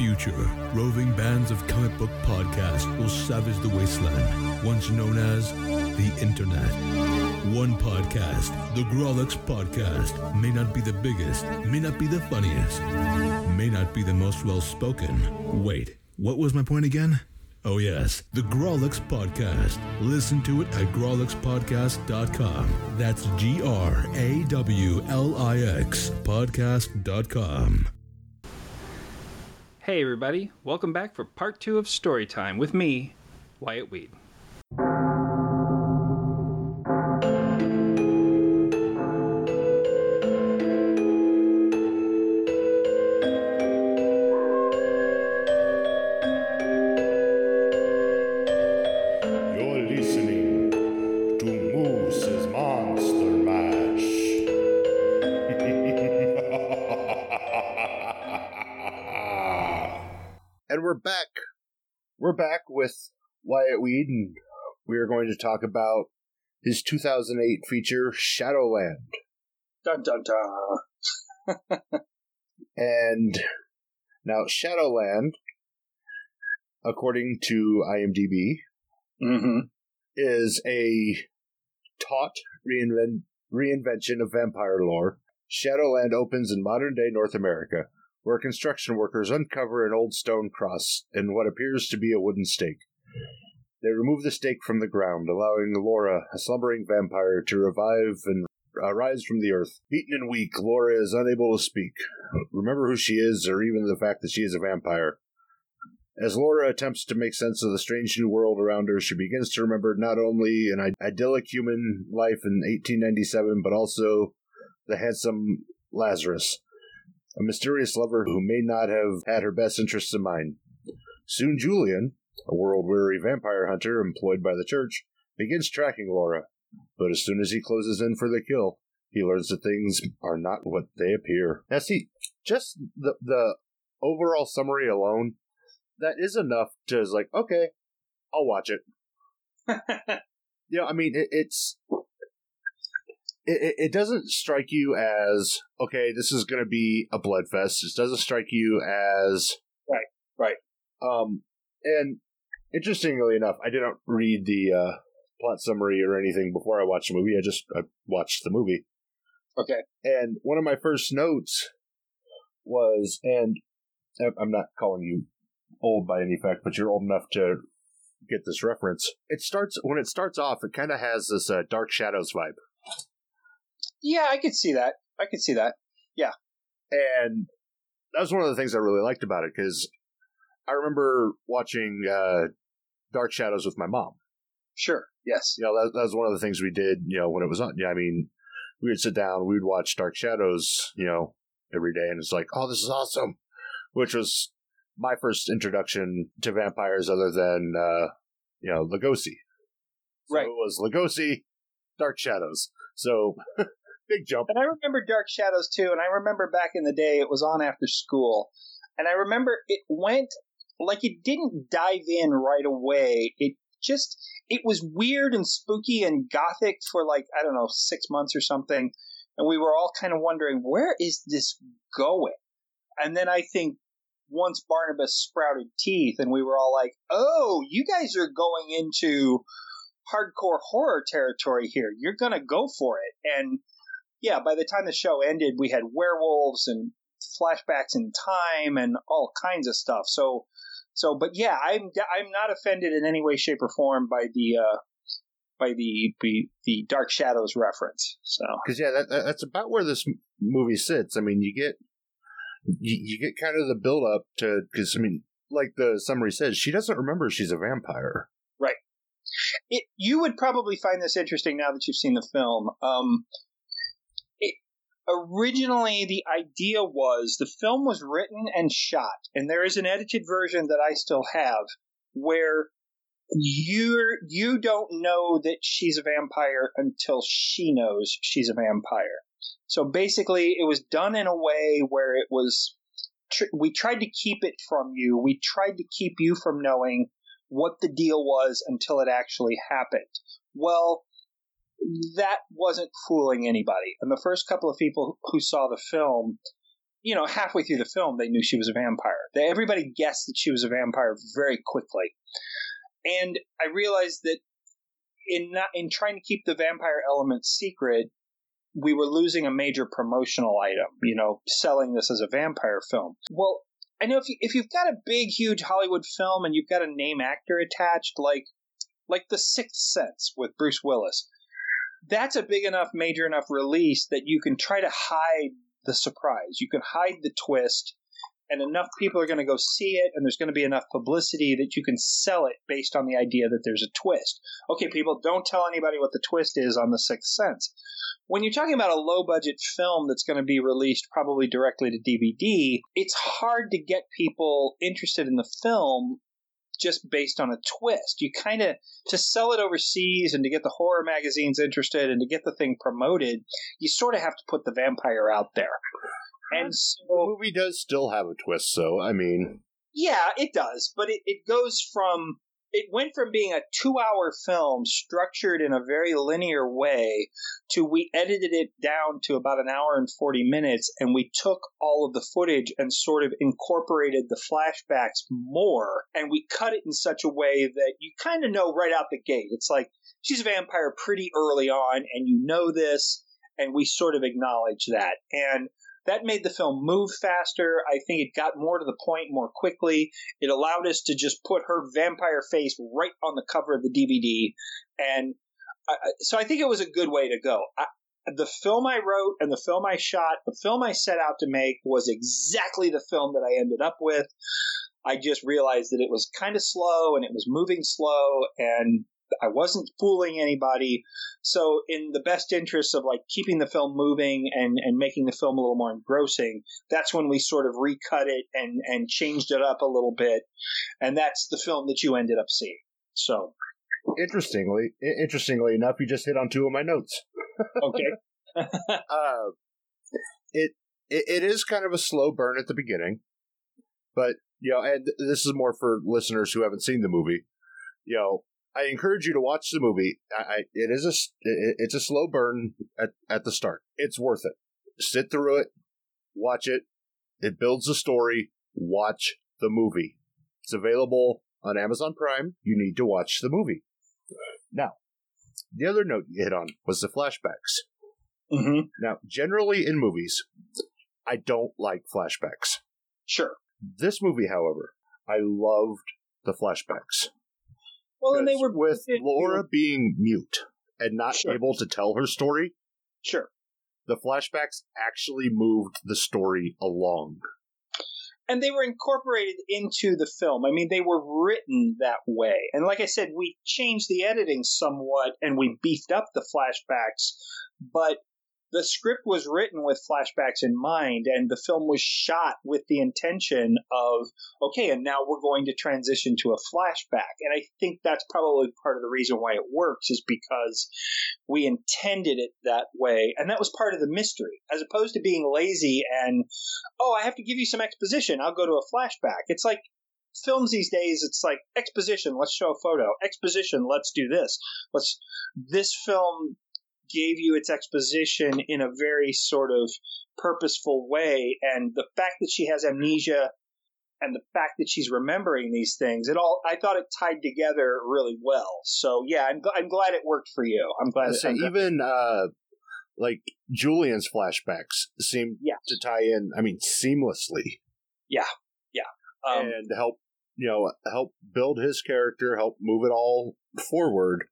future, roving bands of comic book podcasts will savage the wasteland, once known as the Internet. One podcast, the Grawlix Podcast, may not be the biggest, may not be the funniest, may not be the most well spoken. Wait, what was my point again? Oh, yes, the Grawlix Podcast. Listen to it at grawlixpodcast.com. That's G R A W L I X podcast.com. Hey, everybody, welcome back for part two of Storytime with me, Wyatt Weed. And we are going to talk about his 2008 feature, Shadowland. Dun dun dun. And now, Shadowland, according to IMDb, Mm-hmm. is a taut reinven- reinvention of vampire lore. Shadowland opens in modern day North America, where construction workers uncover an old stone cross and what appears to be a wooden stake. They remove the stake from the ground, allowing Laura, a slumbering vampire, to revive and arise from the earth. Beaten and weak, Laura is unable to speak, remember who she is, or even the fact that she is a vampire. As Laura attempts to make sense of the strange new world around her, she begins to remember not only an idyllic human life in 1897, but also the handsome Lazarus, a mysterious lover who may not have had her best interests in mind. Soon Julian, a world weary vampire hunter employed by the church, begins tracking Laura, but as soon as he closes in for the kill, he learns that things are not what they appear. Now, see, just the, the overall summary alone that is enough to is like okay i'll watch it yeah, i mean it, it's it, it- doesn't strike you as okay this is going to be a bloodfest. it doesn't strike you as Right, right. um and interestingly enough i didn't read the uh plot summary or anything before i watched the movie i just I watched the movie Okay. and one of my first notes was, and I'm- not calling you old by any fact, but you're old enough to get this reference. It starts when it starts off. It kind of has this uh, Dark Shadows vibe, Yeah, I could see that. I could see that. Yeah, and that was one of the things I really liked about it because I remember watching uh, Dark Shadows with my mom. Sure. Yes. You know, that, that was one of the things we did. You know, when it was on. Yeah, I mean, we would sit down, we'd watch Dark Shadows. You know, every day, and it's like, oh, this is awesome. Which was my first introduction to vampires, other than uh, you know Lugosi. So Right. It was Lugosi, Dark Shadows. So big jump. And I remember Dark Shadows too, and I remember back in the day it was on after school. And I remember it went like it didn't dive in right away. It just it was weird and spooky and gothic for like, I don't know, six months or something. And we were all kind of wondering, where is this going? And then I think once Barnabas sprouted teeth and we were all like, oh, you guys are going into hardcore horror territory here. You're to go for it. And yeah, by the time the show ended, we had werewolves and flashbacks in time and all kinds of stuff. So, so, but yeah, I'm I'm not offended in any way, shape, or form by the uh, by the the, the Dark Shadows reference. So, Because yeah, that, that, that's about where this movie sits. I mean, you get you, you get kind of the build up to because I mean, like the summary says, she doesn't remember she's a vampire. Right. It, you would probably find this interesting now that you've seen the film. Um, originally, the idea was the film was written and shot, and there is an edited version that I still have where you're you don't know that she's a vampire until she knows she's a vampire. So basically, it was done in a way where it was. Tr- we tried to keep it from you. We tried to keep you from knowing what the deal was until it actually happened. Well, that wasn't fooling anybody. And the first couple of people who saw the film you know, halfway through the film, they knew she was a vampire. They, everybody guessed that she was a vampire very quickly. And I realized that in not in trying to keep the vampire element secret, we were losing a major promotional item, you know, selling this as a vampire film. Well, I know if you, if you've got a big, huge Hollywood film and you've got a name actor attached, like like The Sixth Sense with Bruce Willis, that's a big enough, major enough release that you can try to hide the surprise. You can hide the twist, and enough people are going to go see it, and there's going to be enough publicity that you can sell it based on the idea that there's a twist. Okay, people, don't tell anybody what the twist is on The Sixth Sense. When you're talking about a low budget film that's going to be released probably directly to DVD, it's hard to get people interested in the film just based on a twist. You kind of, to sell it overseas and to get the horror magazines interested and to get the thing promoted, you sort of have to put the vampire out there. And so, the movie does still have a twist, so I mean, yeah, it does, but it, it goes from it went from being a two hour film structured in a very linear way to we edited it down to about an hour and 40 minutes and we took all of the footage and sort of incorporated the flashbacks more and we cut it in such a way that you kind of know right out the gate. It's like she's a vampire pretty early on and you know this and we sort of acknowledge that. And that made the film move faster. I think it got more to the point more quickly. It allowed us to just put her vampire face right on the cover of the DVD. And I, so I think it was a good way to go. I, the film I wrote and the film I shot, the film I set out to make was exactly the film that I ended up with. I just realized that it was kind of slow and it was moving slow and I wasn't fooling anybody. So, in the best interest of like keeping the film moving and, and making the film a little more engrossing, that's when we sort of recut it and, and changed it up a little bit. And that's the film that you ended up seeing. So, interestingly, interestingly enough, you just hit on two of my notes. okay. uh, it, it it is kind of a slow burn at the beginning, but you know, and this is more for listeners who haven't seen the movie. You know, I encourage you to watch the movie. I, I, it is a it, it's a slow burn at, at the start. It's worth it. Sit through it, watch it. It builds a story. Watch the movie. It's available on Amazon Prime. You need to watch the movie. Now, the other note you hit on was the flashbacks. Mm-hmm. Now, generally in movies, I don't like flashbacks. Sure. This movie, however, I loved the flashbacks. Well, and they were with Laura being mute and not Sure. able to tell her story. Sure. The flashbacks actually moved the story along. and they were incorporated into the film. I mean, they were written that way. And like I said, we changed the editing somewhat and we beefed up the flashbacks, but the script was written with flashbacks in mind and the film was shot with the intention of, okay, and now we're going to transition to a flashback. And I think that's probably part of the reason why it works is because we intended it that way. And that was part of the mystery, as opposed to being lazy and oh, I have to give you some exposition. I'll go to a flashback. It's like films these days. It's like exposition. Let's show a photo. Exposition. Let's do this. Let's. This film gave you its exposition in a very sort of purposeful way, and the fact that she has amnesia. And the fact that she's remembering these things, it all—I thought it tied together really well. So yeah, I'm, gl- I'm glad it worked for you. I'm glad. I say, even uh, like Julian's flashbacks seem Yes. to tie in. I mean, seamlessly Yeah, yeah, um, and help you know help build his character, help move it all forward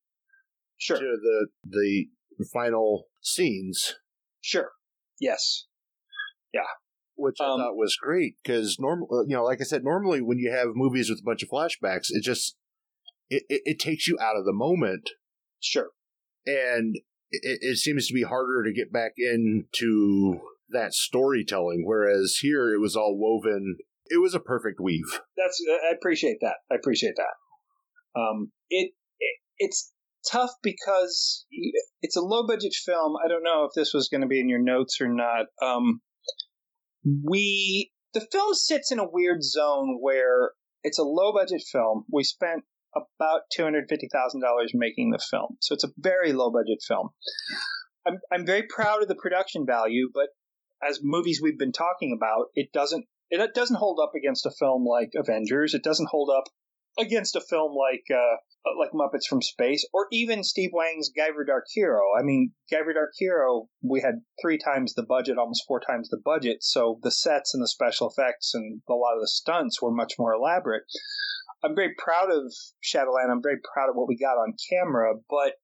sure, to the the final scenes, sure, yes, Yeah. which I Um, thought was great because normal, you know, like I said, normally when you have movies with a bunch of flashbacks, it just it, it, it takes you out of the moment sure. and it, it seems to be harder to get back into that storytelling. Whereas here, it was all woven. It was a perfect weave. that's I appreciate that. I appreciate that. Um, it, it it's tough because it's a low budget film. I don't know if this was going to be in your notes or not. Um, we the film sits in a weird zone where it's a low budget film. We spent about two hundred fifty thousand dollars making the film, so it's a very low budget film. I'm I'm very proud of the production value, but as movies we've been talking about, it doesn't it doesn't hold up against a film like Avengers. It doesn't hold up against a film like uh, like Muppets from Space, or even Steve Wang's Guyver Dark Hero. I mean, Guyver Dark Hero, we had three times the budget, almost four times the budget, so the sets and the special effects and a lot of the stunts were much more elaborate. I'm very proud of Shadowland. I'm very proud of what we got on camera, but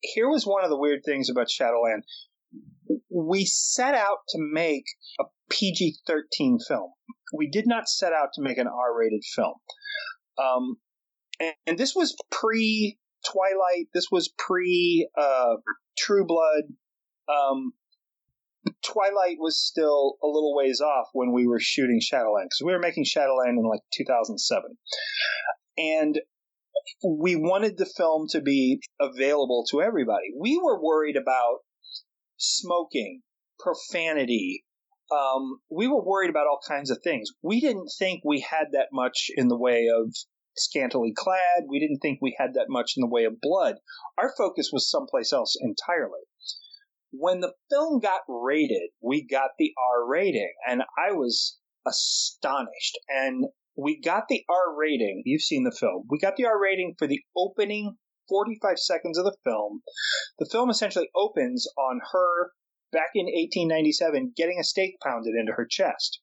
here was one of the weird things about Shadowland. We set out to make a PG 13 film. We did not set out to make an R rated film. Um, and, and, this was pre Twilight. This was pre uh, True Blood. Um, Twilight was still a little ways off when we were shooting Shadowland because we were making Shadowland in like 2007. And we wanted the film to be available to everybody. We were worried about smoking, profanity. Um, we were worried about all kinds of things. We didn't think we had that much in the way of scantily clad. We didn't think we had that much in the way of blood. Our focus was someplace else entirely. When the film got rated, we got the R rating, and I was astonished. And we got the R rating. You've seen the film. We got the R rating for the opening 45 seconds of the film. The film essentially opens on her back in 1897 getting a stake pounded into her chest.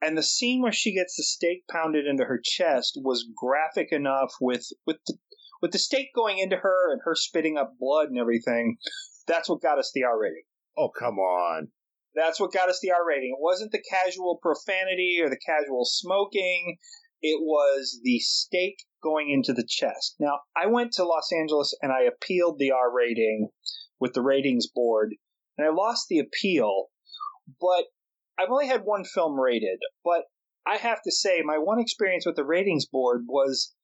And the scene where she gets the stake pounded into her chest was graphic enough with with the, with the stake going into her and her spitting up blood and everything. That's what got us the R rating. Oh, come on. That's what got us the R rating. It wasn't the casual profanity or the casual smoking. It was the stake going into the chest. Now, I went to Los Angeles and I appealed the R rating with the ratings board, and I lost the appeal. But I've only had one film rated. But I have to say, my one experience with the ratings board was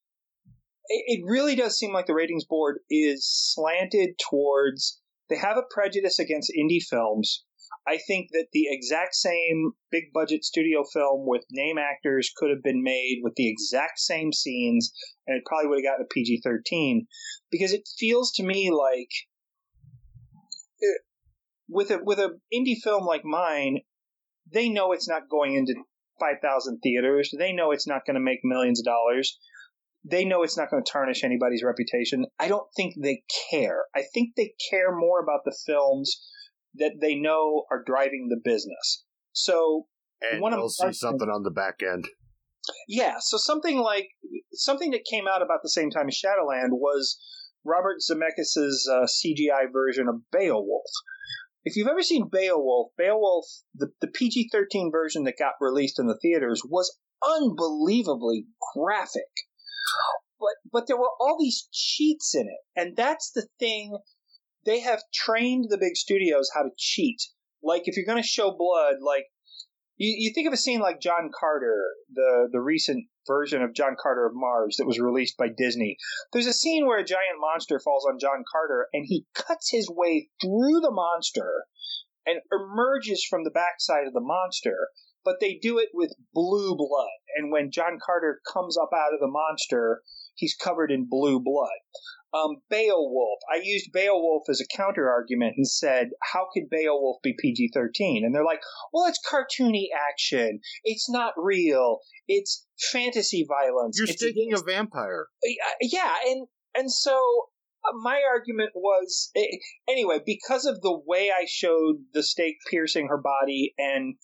it really does seem like the ratings board is slanted towards they have a prejudice against indie films I think that the exact same big budget studio film with name actors could have been made with the exact same scenes, and it probably would have gotten a PG 13 because it feels to me like with a with an indie film like mine, they know it's not going into 5,000 theaters. They know it's not going to make millions of dollars. They know it's not going to tarnish anybody's reputation. I don't think they care. I think they care more about the films that they know are driving the business. So and one you'll of see something on the back end. Yeah, so something like something that came out about the same time as Shadowland was Robert Zemeckis' uh, CGI version of Beowulf. If you've ever seen Beowulf, Beowulf, the, the PG 13 version that got released in the theaters was unbelievably graphic. But, but there were all these cheats in it. And that's the thing they have trained the big studios how to cheat. Like if you're going to show blood, like you, you think of a scene like John Carter, the the recent version of John Carter of Mars that was released by Disney. There's a scene where a giant monster falls on John Carter and he cuts his way through the monster and emerges from the backside of the monster. But they do it with blue blood. And when John Carter comes up out of the monster, he's covered in blue blood. Um, Beowulf. I used Beowulf as a counter argument and said, how could Beowulf be PG 13? And they're like, well, it's cartoony action. It's not real. It's fantasy violence. You're it's sticking a vampire. Yeah. And, and so uh, my argument was anyway, because of the way I showed the stake piercing her body and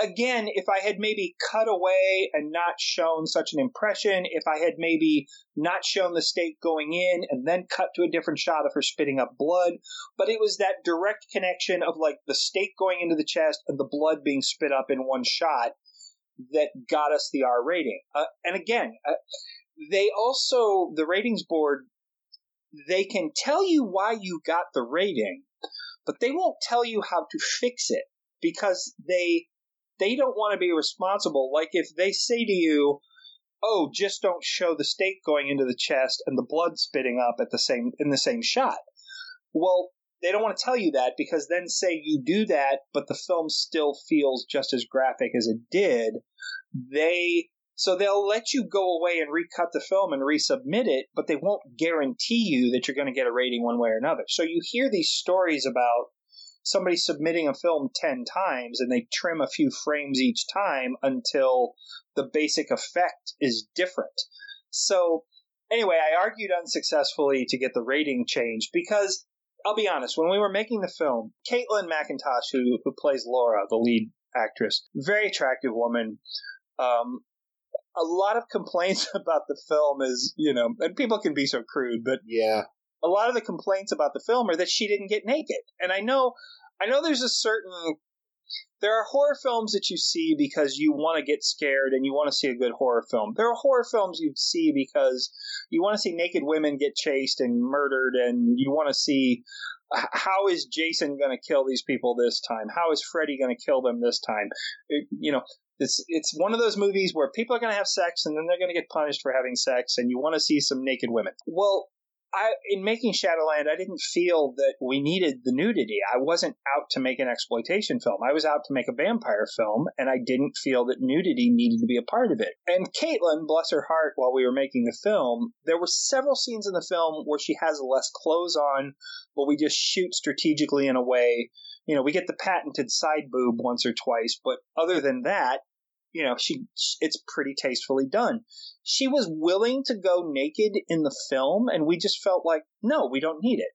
again, if I had maybe cut away and not shown such an impression, if I had maybe not shown the stake going in and then cut to a different shot of her spitting up blood, but it was that direct connection of like the stake going into the chest and the blood being spit up in one shot that got us the R rating. Uh, and again, uh, they also, the ratings board, they can tell you why you got the rating, but they won't tell you how to fix it because they they don't want to be responsible. Like if they say to you, "Oh, just don't show the stake going into the chest and the blood spitting up at the same in the same shot." Well, they don't want to tell you that because then say you do that, but the film still feels just as graphic as it did. They so they'll let you go away and recut the film and resubmit it, but they won't guarantee you that you're going to get a rating one way or another. So you hear these stories about somebody submitting a film 10 times and they trim a few frames each time until the basic effect is different. So, anyway, I argued unsuccessfully to get the rating changed because I'll be honest, when we were making the film, Caitlin McIntosh, who, who plays Laura, the lead actress, very attractive woman. Um, a lot of complaints about the film is, you know, and people can be so crude, but Yeah. a lot of the complaints about the film are that she didn't get naked. And I know, I know there's a certain, there are horror films that you see because you want to get scared and you want to see a good horror film. There are horror films you see because you want to see naked women get chased and murdered and you want to see how is Jason going to kill these people this time? How is Freddy going to kill them this time? It- you know, it's it's one of those movies where people are going to have sex and then they're going to get punished for having sex, and you want to see some naked women. Well, I in making Shadowland, I didn't feel that we needed the nudity. I wasn't out to make an exploitation film. I was out to make a vampire film, and I didn't feel that nudity needed to be a part of it. And Caitlin, bless her heart, while we were making the film, there were several scenes in the film where she has less clothes on, but we just shoot strategically in a way you know, we get the patented side boob once or twice, but other than that, you know, she it's pretty tastefully done. She was willing to go naked in the film, and we just felt like, no, we don't need it.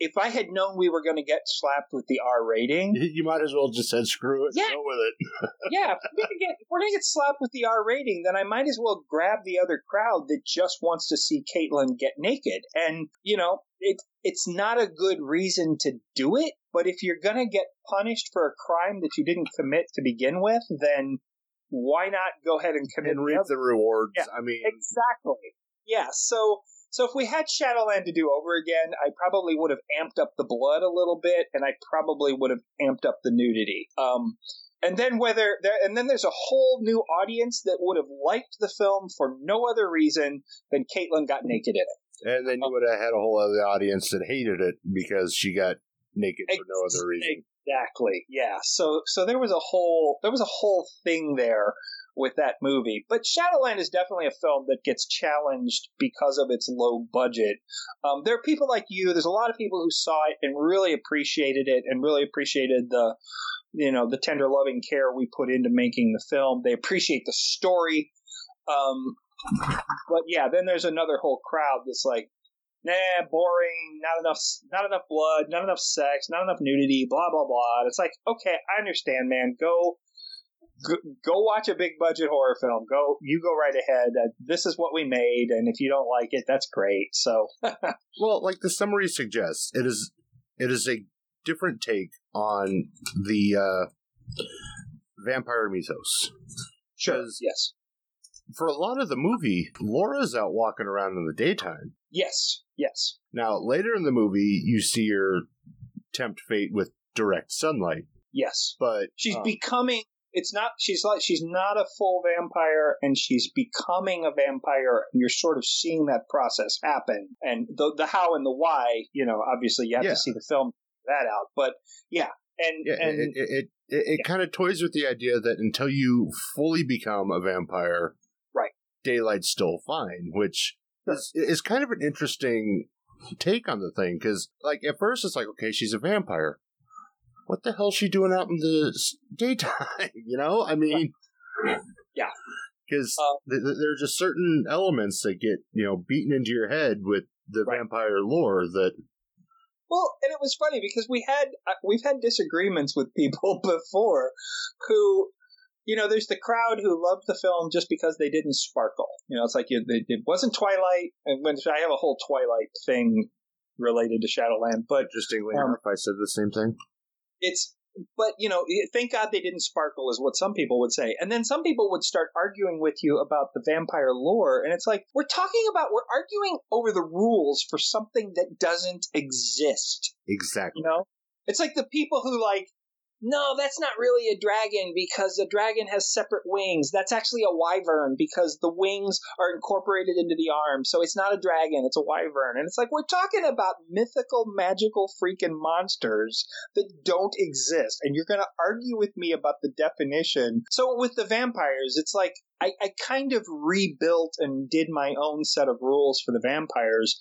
If I had known we were going to get slapped with the R rating, You might as well just said screw it. Yeah. Go with it. yeah, if we're gonna get if we're gonna get slapped with the R rating, then I might as well grab the other crowd that just wants to see Caitlin get naked. And you know, it it's not a good reason to do it. But if you're gonna get punished for a crime that you didn't commit to begin with, then why not go ahead and commit And the reap other- the rewards. Yeah. I mean, Exactly. Yeah. So so if we had Shadowland to do over again, I probably would have amped up the blood a little bit, and I probably would have amped up the nudity. Um, and then whether there, and then there's a whole new audience that would have liked the film for no other reason than Caitlin got naked in it. and then you would have had a whole other audience that hated it because she got naked for no other reason. Exactly. Yeah. So so there was a whole there was a whole thing there with that movie. But Shadowland is definitely a film that gets challenged because of its low budget. Um, there are people like you. There's a lot of people who saw it and really appreciated it and really appreciated the you know the tender loving care we put into making the film. They appreciate the story. Um, but yeah, then there's another whole crowd that's like, nah, boring, not enough, not enough blood, not enough sex, not enough nudity, blah blah blah. And it's like, okay, I understand, man. Go, go, go watch a big budget horror film. Go, you go right ahead. Uh, this is what we made, and if you don't like it, that's great. So, Well, like the summary suggests, it is it is a different take on the uh, vampire mythos. sure, yes, For a lot of the movie, Laura's out walking around in the daytime. Yes, yes, Now, later in the movie, you see her tempt fate with direct sunlight, yes. but She's uh, becoming. It's not. She's like. She's not a full vampire, and she's becoming a vampire. And you're sort of seeing that process happen, and the the how and the why. You know, obviously you have Yeah. to see the film that out. But yeah, and yeah, and it it, it, it, it kind of toys with the idea that until you fully become a vampire, Right. daylight's still fine, which is is kind of an interesting take on the thing because, like, at first it's like, okay, she's a vampire. What the hell's she doing out in the daytime? you know, I mean, Yeah. because Uh, th- th- there's just certain elements that get you know beaten into your head with the Right. vampire lore that Well, and it was funny because we had uh, we've had disagreements with people before who you know there's the crowd who loved the film just because they didn't sparkle. You know, it's like you, they, it wasn't Twilight and when I have a whole Twilight thing related to Shadowland, but interestingly Um, enough, I said the same thing. it's but you know thank god they didn't sparkle is what some people would say and then some people would start arguing with you about the vampire lore and it's like we're talking about we're arguing over the rules for something that doesn't exist Exactly. you know it's like the people who like no that's not really a dragon because a dragon has separate wings. That's actually a wyvern because the wings are incorporated into the arm. So it's not a dragon it's a wyvern. And it's like we're talking about mythical magical freaking monsters that don't exist. And you're going to argue with me about the definition. So with the vampires it's like I, I kind of rebuilt and did my own set of rules for the vampires.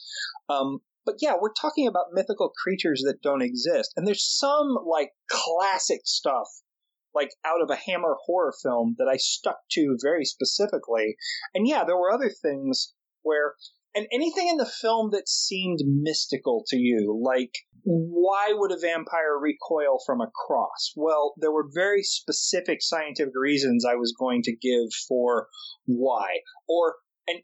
Um, But yeah, we're talking about mythical creatures that don't exist. And there's some like classic stuff like out of a Hammer horror film that I stuck to very specifically. And yeah, there were other things where and anything in the film that seemed mystical to you, like why would a vampire recoil from a cross? Well, there were very specific scientific reasons I was going to give for why. Or an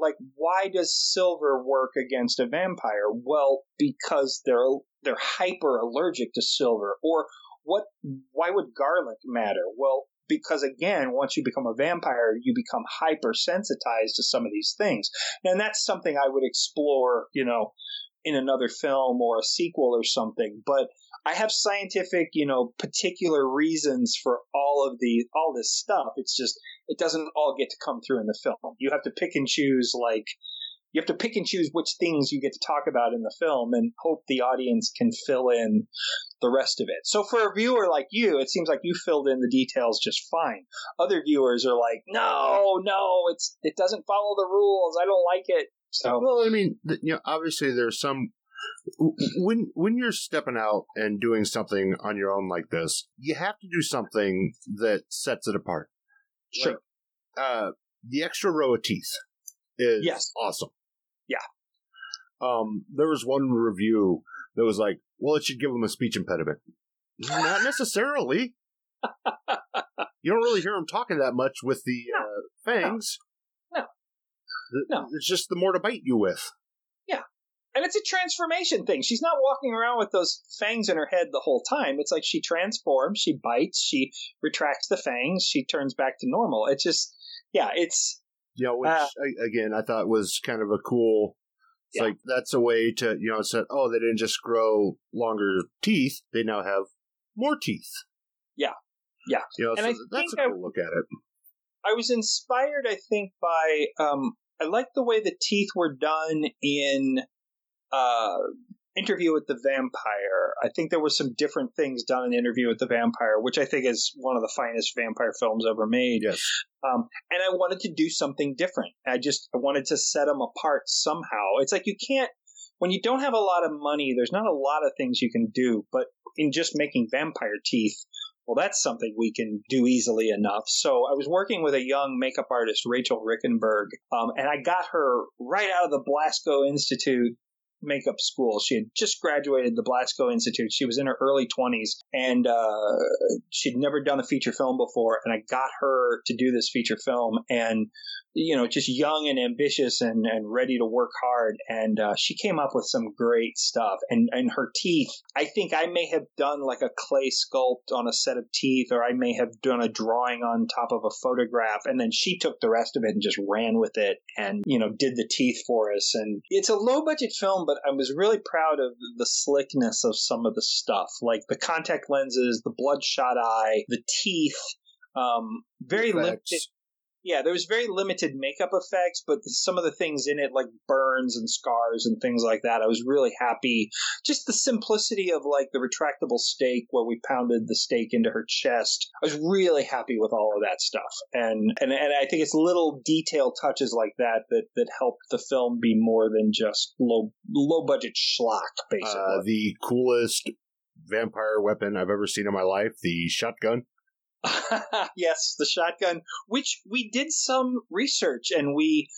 like why does silver work against a vampire? Well, because they're they're hyper allergic to silver. Or what why would garlic matter? Well, because again, once you become a vampire, you become hypersensitized to some of these things. And that's something I would explore, you know, in another film or a sequel or something. But I have scientific, you know, particular reasons for all of the all this stuff. It's just it doesn't all get to come through in the film. You have to pick and choose like you have to pick and choose which things you get to talk about in the film and hope the audience can fill in the rest of it. So for a viewer like you, it seems like you filled in the details just fine. Other viewers are like, "No, no, it's it doesn't follow the rules. I don't like it." So well, I mean, you know, obviously there's some when when you're stepping out and doing something on your own like this, you have to do something that sets it apart. Sure. Like, uh, the extra row of teeth is Yes. awesome. Yeah. Um, there was one review that was like, "Well, it should give him a speech impediment." Not necessarily. you don't really hear him talking that much with the uh, fangs. No. No. It's just the more to bite you with. And it's a transformation thing. She's not walking around with those fangs in her head the whole time. It's like she transforms, she bites, she retracts the fangs, she turns back to normal. It's just, yeah, it's you know, which Uh, I, again I thought was kind of a cool. It's Yeah. like that's a way to you know said oh they didn't just grow longer teeth they now have more teeth. Yeah. Yeah. You know, And so I that's a think I- cool look at it. I was inspired, I think, by um, I like the way the teeth were done in uh, Interview with the Vampire. I think there was some different things done in Interview with the Vampire, which I think is one of the finest vampire films ever made. Yes. Um, and I wanted to do something different. I just I wanted to set them apart somehow. It's like you can't when you don't have a lot of money. There's not a lot of things you can do, but in just making vampire teeth, well, that's something we can do easily enough. So I was working with a young makeup artist, Rachel Rickenberg, um, and I got her right out of the Blasco Institute makeup school. She had just graduated the Blasco Institute. She was in her early 20s and uh, she'd never done a feature film before. And I got her to do this feature film and, you know, just young and ambitious and, and ready to work hard. And uh, she came up with some great stuff. And, and her teeth, I think I may have done like a clay sculpt on a set of teeth or I may have done a drawing on top of a photograph. And then she took the rest of it and just ran with it and, you know, did the teeth for us. And it's a low budget film, but I was really proud of the slickness of some of the stuff, like the contact lenses, the bloodshot eye, the teeth. Um, very limited. Yeah, there was very limited makeup effects, but some of the things in it, like burns and scars and things like that, I was really happy. Just the simplicity of like the retractable stake where we pounded the stake into her chest. I was really happy with all of that stuff, and and and I think it's little detail touches like that that that helped the film be more than just low low budget schlock, basically. Uh, the coolest vampire weapon I've ever seen in my life, the shotgun. yes, the shotgun, which we did some research and we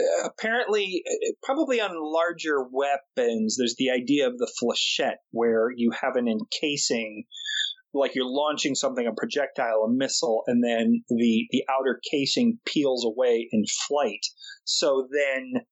uh, apparently, uh, probably on larger weapons, there's the idea of the flechette where you have an encasing, like you're launching something, a projectile, a missile, and then the, the outer casing peels away in flight. So then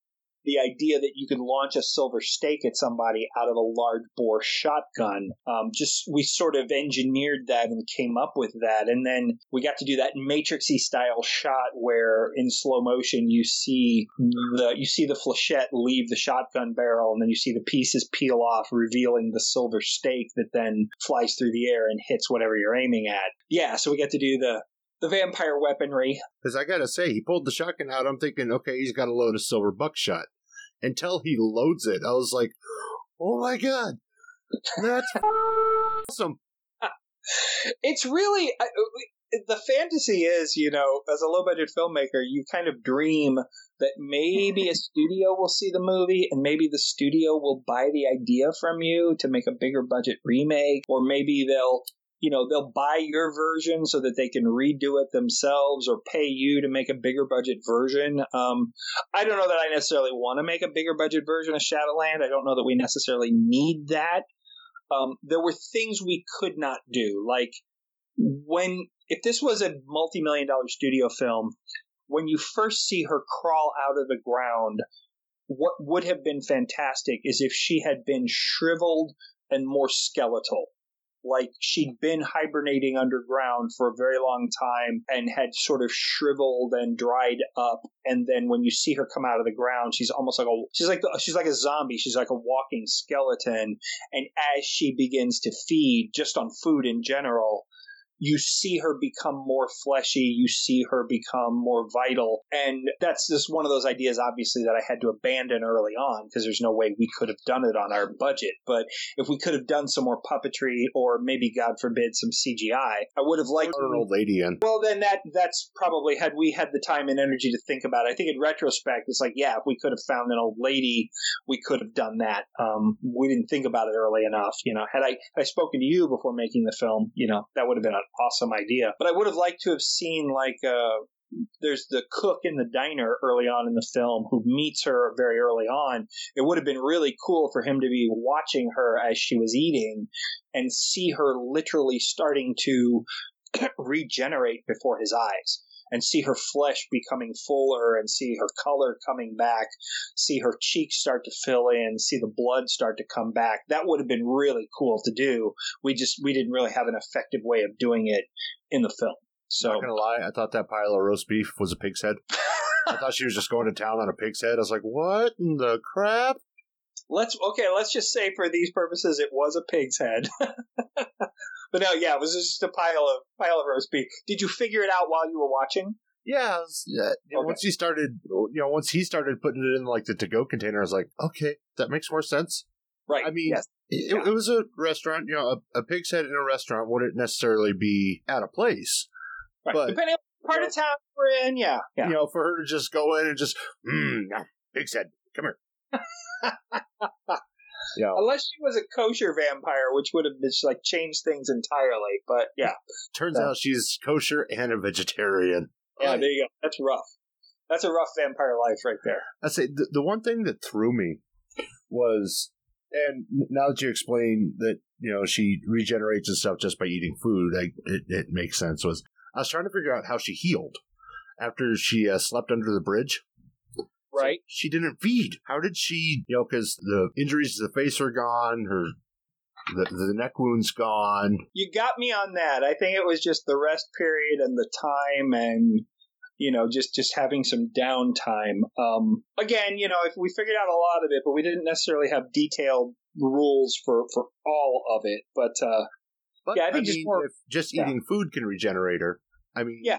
the idea that you could launch a silver stake at somebody out of a large bore shotgun. Um, just we sort of engineered that and came up with that, and then we got to do that matrixy style shot where in slow motion you see the you see the flechette leave the shotgun barrel, and then you see the pieces peel off, revealing the silver stake that then flies through the air and hits whatever you're aiming at. Yeah, so we got to do the the vampire weaponry. Because I gotta say, he pulled the shotgun out. I'm thinking, okay, he's got a load of silver buckshot. Until he loads it, I was like, oh my god, that's awesome. it's really I, uh, the fantasy is, you know, as a low budget filmmaker, you kind of dream that maybe a studio will see the movie and maybe the studio will buy the idea from you to make a bigger budget remake, or maybe they'll you know they'll buy your version so that they can redo it themselves or pay you to make a bigger budget version. Um, i don't know that i necessarily want to make a bigger budget version of shadowland. I don't know that we necessarily need that. Um, there were things we could not do. Like when if this was a multi-million dollar studio film when you first see her crawl out of the ground what would have been fantastic is if she had been shriveled and more skeletal like she'd been hibernating underground for a very long time and had sort of shriveled and dried up. And then when you see her come out of the ground she's almost like a she's like she's like a zombie. She's like a walking skeleton. And as she begins to feed just on food in general you see her become more fleshy, you see her become more vital. And that's just one of those ideas, obviously, that I had to abandon early on because there's no way we could have done it on our budget. But if we could have done some more puppetry or maybe, God forbid, some CGI, I would have liked an old lady in. Well, then that that's probably had we had the time and energy to think about it. I think in retrospect, it's like, yeah, if we could have found an old lady, we could have done that. Um, we didn't think about it early enough. You know, had I had I spoken to you before making the film, you know, that would have been an awesome idea. But I would have liked to have seen like uh, there's the cook in the diner early on in the film who meets her very early on. It would have been really cool for him to be watching her as she was eating and see her literally starting to regenerate before his eyes and see her flesh becoming fuller and see her color coming back, see her cheeks start to fill in, see the blood start to come back. That would have been really cool to do. We just we didn't really have an effective way of doing it in the film. So not gonna lie, I thought that pile of roast beef was a pig's head. I thought she was just going to town on a pig's head. I was like, what in the crap? Let's okay. Let's just say for these purposes, it was a pig's head. but no, yeah, it was just a pile of pile of roast beef. Did you figure it out while you were watching? Yeah, was. Okay. Once he started, you know, once he started putting it in like the to-go container, I was like, okay, that makes more sense. Right. I mean, yes. it, yeah. it, was a restaurant. You know, a, a pig's head in a restaurant wouldn't necessarily be out of place. Right. But depending on part of town we're in, yeah, yeah. You know, for her to just go in and just, mmm, pig's head, come here. Yeah. Unless she was a kosher vampire, which would have just like changed things entirely. But yeah. Turns out she's kosher and a vegetarian. Yeah, there you go. That's rough. That's a rough vampire life right there. I say the, the one thing that threw me was, and now that you explain that you know she regenerates and stuff just by eating food, I, it, it makes sense. Was I was trying to figure out how she healed after she uh, slept under the bridge. Right. So she didn't feed. How did she, you know, because the injuries to the face are gone, her the, the neck wound's gone. You got me on that. I think it was just the rest period and the time and you know just just having some downtime. Um, again, you know, if we figured out a lot of it, but we didn't necessarily have detailed rules for for all of it. But uh, but yeah, I think I just mean, more, if just yeah. eating food can regenerate her. I mean, yeah,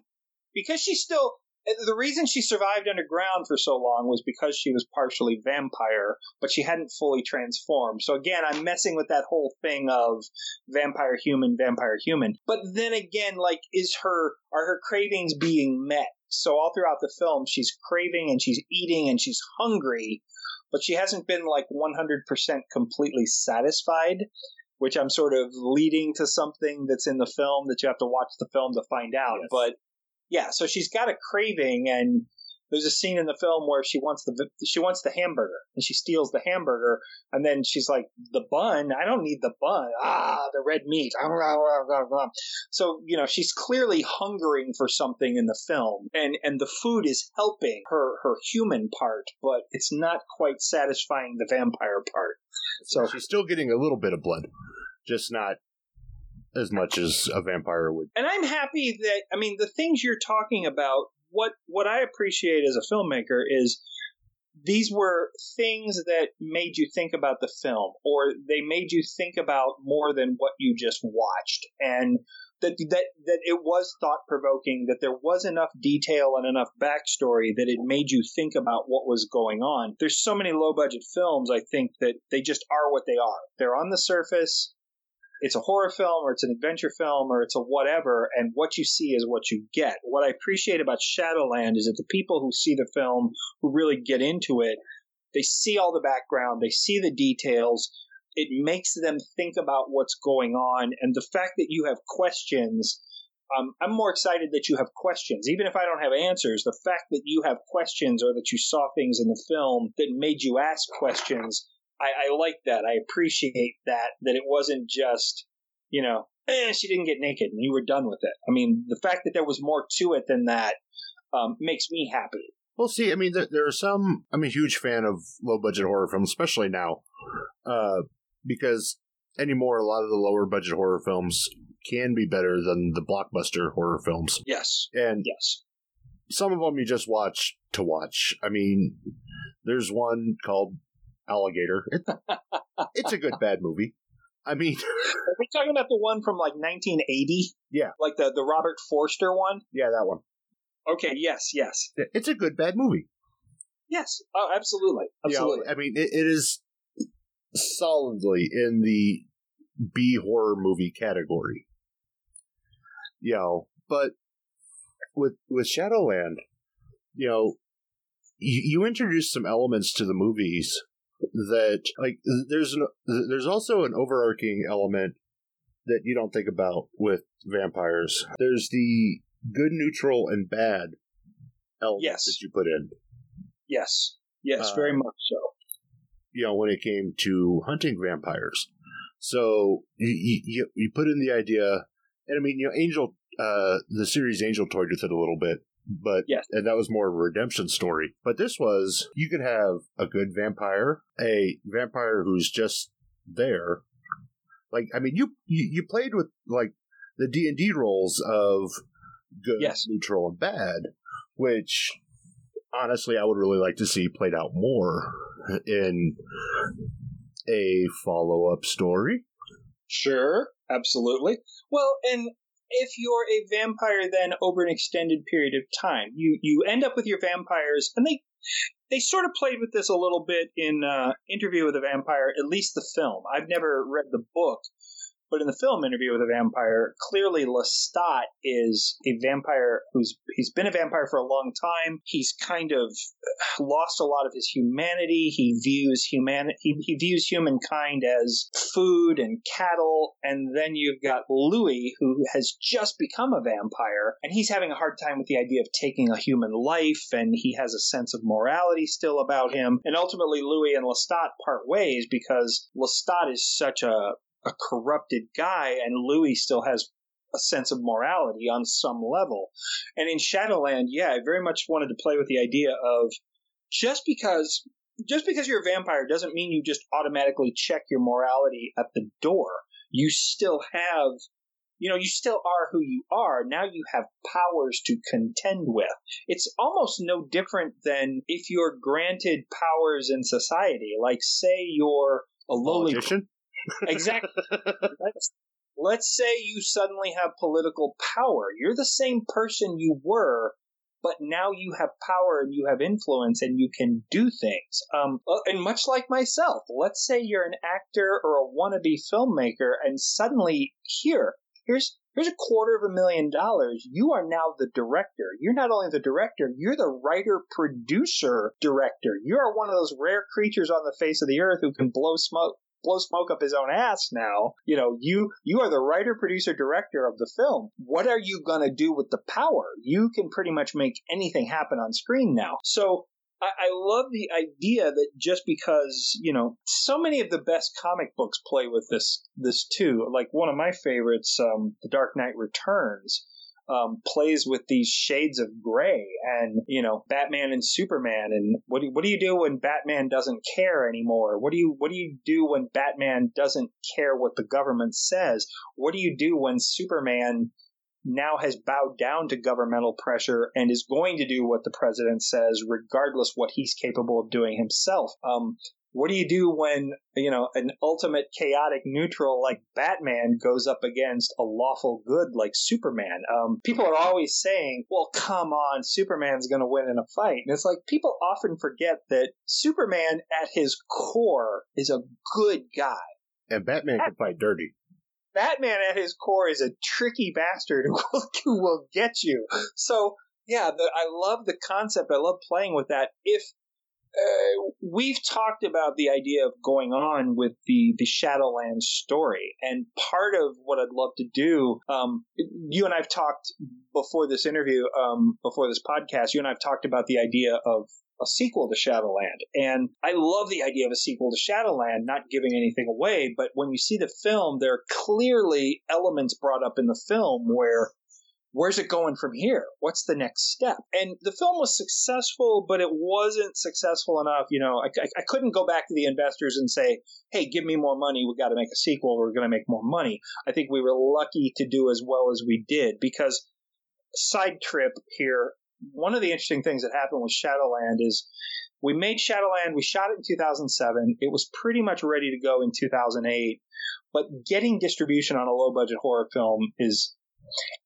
because she's still the reason she survived underground for so long was because she was partially vampire, but she hadn't fully transformed. So again, I'm messing with that whole thing of vampire human, vampire human. But then again, like, is her, are her cravings being met? So all throughout the film, she's craving and she's eating and she's hungry, but she hasn't been like 100% completely satisfied which I'm sort of leading to something that's in the film that you have to watch the film to find out. Yes. But yeah, so she's got a craving, and there's a scene in the film where she wants the she wants the hamburger, and she steals the hamburger, and then she's like, "The bun? I don't need the bun. Ah, the red meat." Ah, ah, ah, so you know, she's clearly hungering for something in the film, and and the food is helping her her human part, but it's not quite satisfying the vampire part. So she's still getting a little bit of blood, just not as much as a vampire would. And I'm happy that I mean the things you're talking about. What what I appreciate as a filmmaker is these were things that made you think about the film, or they made you think about more than what you just watched, and that that that it was thought provoking. That there was enough detail and enough backstory that it made you think about what was going on. There's so many low budget films. I think that they just are what they are. They're on the surface it's a horror film or it's an adventure film or it's a whatever, and what you see is what you get. What I appreciate about Shadowland is that the people who see the film, who really get into it, they see all the background, they see the details. It makes them think about what's going on, and the fact that you have questions. Um, I'm more excited that you have questions, even if I don't have answers. The fact that you have questions or that you saw things in the film that made you ask questions I, I like that. I appreciate that, that it wasn't just, you know, eh, she didn't get naked and you were done with it. I mean, the fact that there was more to it than that um, makes me happy. Well, see, I mean, there, there, are some. I'm a huge fan of low budget horror films, especially now, uh, because anymore, a lot of the lower budget horror films can be better than the blockbuster horror films. Yes. And yes. Some of them you just watch to watch. I mean, there's one called alligator. It, it's a good bad movie. I mean, are we talking about the one from like 1980? Yeah, like the the Robert Forster one. Yeah, that one. Okay. Yes. Yes. It's a good bad movie. Yes. Oh, absolutely. Absolutely. You know, I mean, it, it is solidly in the B horror movie category. You know, but with with Shadowland, you know, you, you introduce some elements to the movies that like there's an there's also an overarching element that you don't think about with vampires. There's the good, neutral, and bad element yes. that you put in. Yes, yes, uh, very much so. You know, when it came to hunting vampires, so you you, you put in the idea, and I mean, you know, Angel, uh, the series Angel toyed with it a little bit, but yes. and that was more of a redemption story. But this was you could have a good vampire, a vampire who's just there. Like I mean, you you, you played with like the D and D roles of good, yes. neutral, and bad, which honestly I would really like to see played out more in a follow up story. Sure, absolutely. Well, and if you're a vampire then over an extended period of time. You you end up with your vampires, and they they sort of played with this a little bit in uh, Interview with a Vampire, at least the film. I've never read the book, but in the film Interview with a Vampire, clearly Lestat is a vampire who's he's been a vampire for a long time. He's kind of uh, lost a lot of his humanity. He views human he, he views humankind as food and cattle. And then you've got Louis, who has just become a vampire, and he's having a hard time with the idea of taking a human life, and he has a sense of morality still about him. And ultimately, Louis and Lestat part ways because Lestat is such a a corrupted guy, and Louis still has a sense of morality on some level. And in Shadowland, yeah, I very much wanted to play with the idea of just because just because you're a vampire doesn't mean you just automatically check your morality at the door. You still have you know, you still are who you are. Now you have powers to contend with. It's almost no different than if you're granted powers in society. Like, say you're a lowly politician exactly. let's, let's say you suddenly have political power. You're the same person you were, but now you have power and you have influence and you can do things. Um, uh, and much like myself, let's say you're an actor or a wannabe filmmaker, and suddenly here, here's here's a quarter of a million dollars. You are now the director. You're not only the director, you're the writer, producer, director. You are one of those rare creatures on the face of the earth who can blow smoke blow smoke up his own ass now. You know, you you are the writer, producer, director of the film. What are you going to do with the power? You can pretty much make anything happen on screen now. So I, love the idea that just because you know so many of the best comic books play with this this too. Like one of my favorites, um, The Dark Knight Returns um, plays with these shades of gray and you know Batman and Superman and what do, what do you do when Batman doesn't care anymore? What do you what do you do when Batman doesn't care what the government says? What do you do when Superman now has bowed down to governmental pressure and is going to do what the president says, regardless what he's capable of doing himself. Um, what do you do when, you know, an ultimate chaotic neutral like Batman goes up against a lawful good like Superman? Um, people are always saying, well, come on, Superman's going to win in a fight. And it's like people often forget that Superman at his core is a good guy. And Batman can fight dirty. Batman at his core is a tricky bastard who will, who will get you. So yeah, the, I love the concept. I love playing with that. If uh, we've talked about the idea of going on with the the Shadowlands story, and part of what I'd love to do, um, you and I've talked before this interview, um, before this podcast. You and I've talked about the idea of a sequel to Shadowland. And I love the idea of a sequel to Shadowland, not giving anything away, but when you see the film, there are clearly elements brought up in the film where where's it going from here? What's the next step? And the film was successful, but it wasn't successful enough. You know, I, I, I couldn't go back to the investors and say, hey, give me more money. We got to make a sequel. We're going to make more money. I think we were lucky to do as well as we did because side trip here. One of the interesting things that happened with Shadowland is we made Shadowland. We shot it in 2007. It was pretty much ready to go in 2008. But getting distribution on a low budget horror film is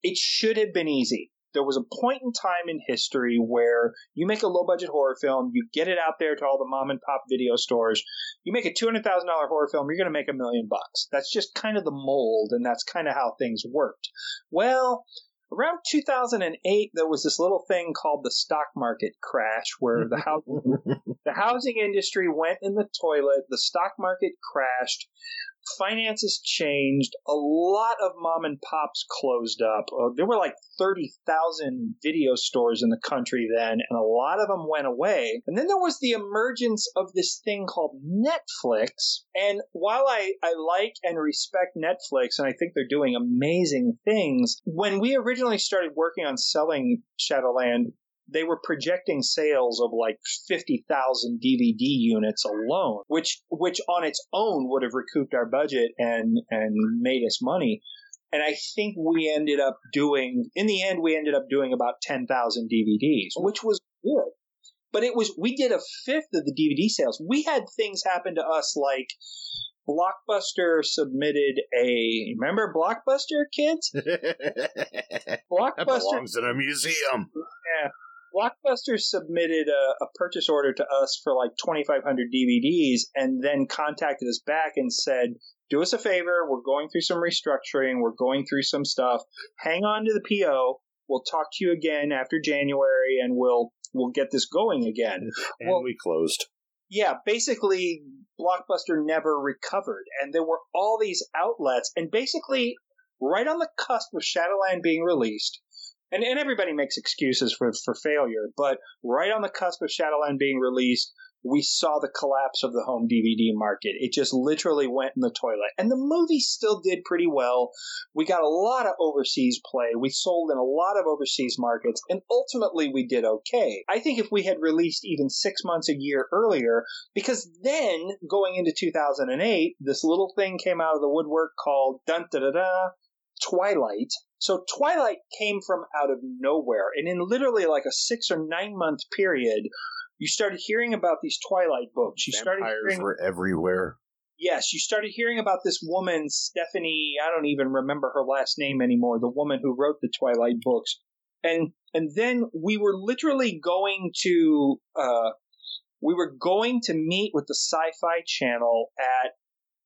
it should have been easy. There was a point in time in history where you make a low budget horror film, you get it out there to all the mom and pop video stores, you make a $200,000 horror film, you're going to make a million bucks. That's just kind of the mold, and that's kind of how things worked. Well, around 2008 there was this little thing called the stock market crash where the housing, the housing industry went in the toilet the stock market crashed finances changed. A lot of mom and pops closed up. Uh, there were like 30,000 video stores in the country then, and a lot of them went away. And then there was the emergence of this thing called Netflix. And while I, I like and respect Netflix, and I think they're doing amazing things, when we originally started working on selling Shadowland, they were projecting sales of like 50,000 DVD units alone, which, which on its own would have recouped our budget and, and made us money. And I think we ended up doing, in the end, we ended up doing about 10,000 DVDs, which was good. But it was, we did a fifth of the DVD sales. We had things happen to us like, Blockbuster submitted a remember Blockbuster kids? Blockbuster that belongs in a museum. Yeah. Blockbuster submitted a, a, purchase order to us for like 2,500 DVDs and then contacted us back and said, do us a favor. We're going through some restructuring. We're going through some stuff. Hang on to the PO. We'll talk to you again after January and we'll, we'll get this going again. And well, we closed. Yeah, basically Blockbuster never recovered and there were all these outlets and basically right on the cusp of Shadowland being released, and, and everybody makes excuses for, for failure, but right on the cusp of Shadowland being released, we saw the collapse of the home DVD market. It just literally went in the toilet. And the movie still did pretty well. We got a lot of overseas play. We sold in a lot of overseas markets, and ultimately we did okay. I think if we had released even six months a year earlier, because then going into 2008, this little thing came out of the woodwork called Dun Da Da Da Twilight, so Twilight came from out of nowhere. And in literally like a six or nine month period, you started hearing about these Twilight books. You Vampires started hearing, were everywhere. Yes, you started hearing about this woman, Stephanie, I don't even remember her last name anymore, the woman who wrote the Twilight books. And and then we were literally going to uh, we were going to meet with the Sci-Fi Channel at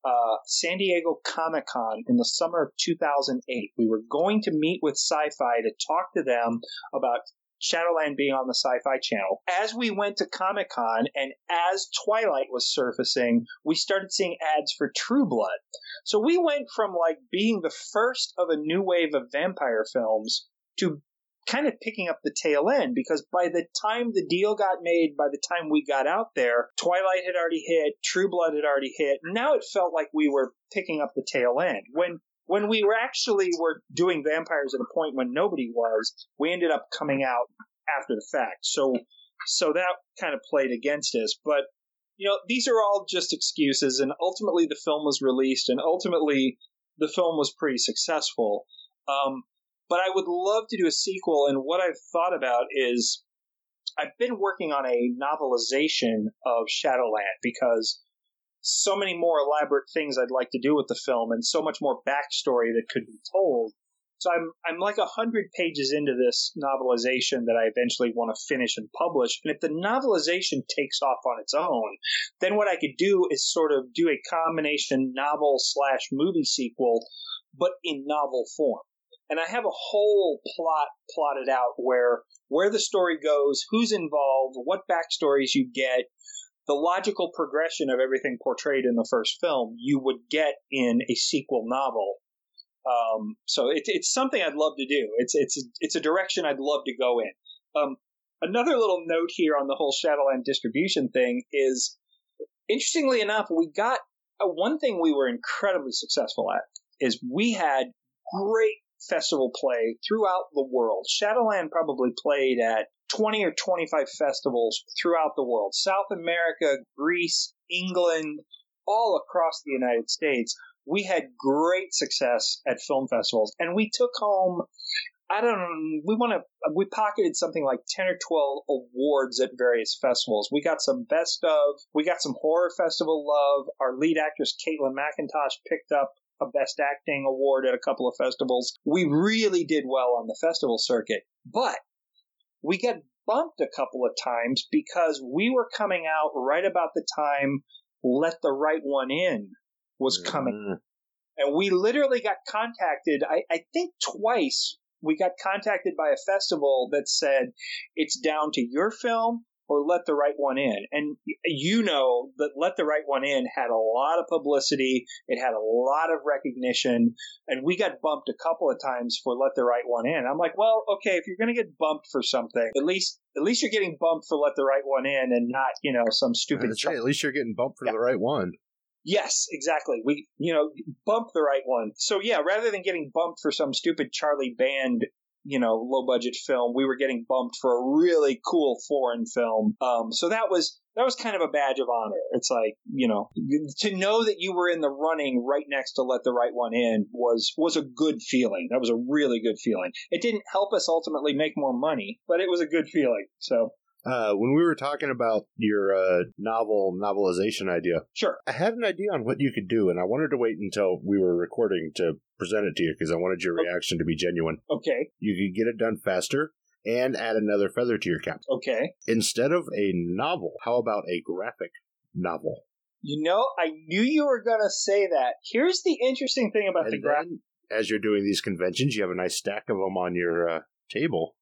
uh, San Diego Comic Con in the summer of 2008. We were going to meet with Sci Fi to talk to them about Shadowland being on the Sci Fi Channel. As we went to Comic Con and as Twilight was surfacing, we started seeing ads for True Blood. So we went from like being the first of a new wave of vampire films to kind of picking up the tail end because by the time the deal got made, by the time we got out there, Twilight had already hit, True Blood had already hit. Now it felt like we were picking up the tail end. When when we were actually were doing vampires at a point when nobody was, we ended up coming out after the fact. So so that kind of played against us. But you know, these are all just excuses and ultimately the film was released and ultimately the film was pretty successful. Um, but I would love to do a sequel, and what I've thought about is I've been working on a novelization of Shadowland because so many more elaborate things I'd like to do with the film and so much more backstory that could be told. So I'm I'm like a hundred pages into this novelization that I eventually want to finish and publish. And if the novelization takes off on its own, then what I could do is sort of do a combination novel slash movie sequel but in novel form. And I have a whole plot plotted out where where the story goes, who's involved, what backstories you get, the logical progression of everything portrayed in the first film you would get in a sequel novel. Um, so it, it's something I'd love to do. It's it's it's a direction I'd love to go in. Um, another little note here on the whole Shadowland distribution thing is, interestingly enough, we got uh, one thing we were incredibly successful at is we had great festival play throughout the world. Shadowland probably played at 20 or 25 festivals throughout the world. South America, Greece, England, all across the United States. We had great success at film festivals and we took home I don't know. We want to. We pocketed something like ten or twelve awards at various festivals. We got some best of. We got some horror festival love. Our lead actress Caitlin McIntosh picked up a best acting award at a couple of festivals. We really did well on the festival circuit, but we got bumped a couple of times because we were coming out right about the time Let the Right One In was coming. Mm. And we literally got contacted, I, I think twice we got contacted by a festival that said it's down to your film or Let the Right One In. And you know that Let the Right One In had a lot of publicity. It had a lot of recognition. And we got bumped a couple of times for Let the Right One In. I'm like, well, okay, if you're going to get bumped for something, at least at least you're getting bumped for Let the Right One In and not, you know, some stupid. Say, at least you're getting bumped for yeah. the right one. Yes, exactly. We, you know, bump the right one. So yeah, rather than getting bumped for some stupid Charlie Band, you know, low budget film, we were getting bumped for a really cool foreign film. Um, so that was that was kind of a badge of honor. It's like, you know, to know that you were in the running right next to Let the Right One In was was a good feeling. That was a really good feeling. It didn't help us ultimately make more money, but it was a good feeling. So uh, when we were talking about your uh, novel novelization idea, sure, I had an idea on what you could do, and I wanted to wait until we were recording to present it to you because I wanted your reaction to be genuine. Okay, you could get it done faster and add another feather to your cap. Okay, instead of a novel, how about a graphic novel? You know, I knew you were going to say that. Here's the interesting thing about and the graphic. As you're doing these conventions, you have a nice stack of them on your uh, table.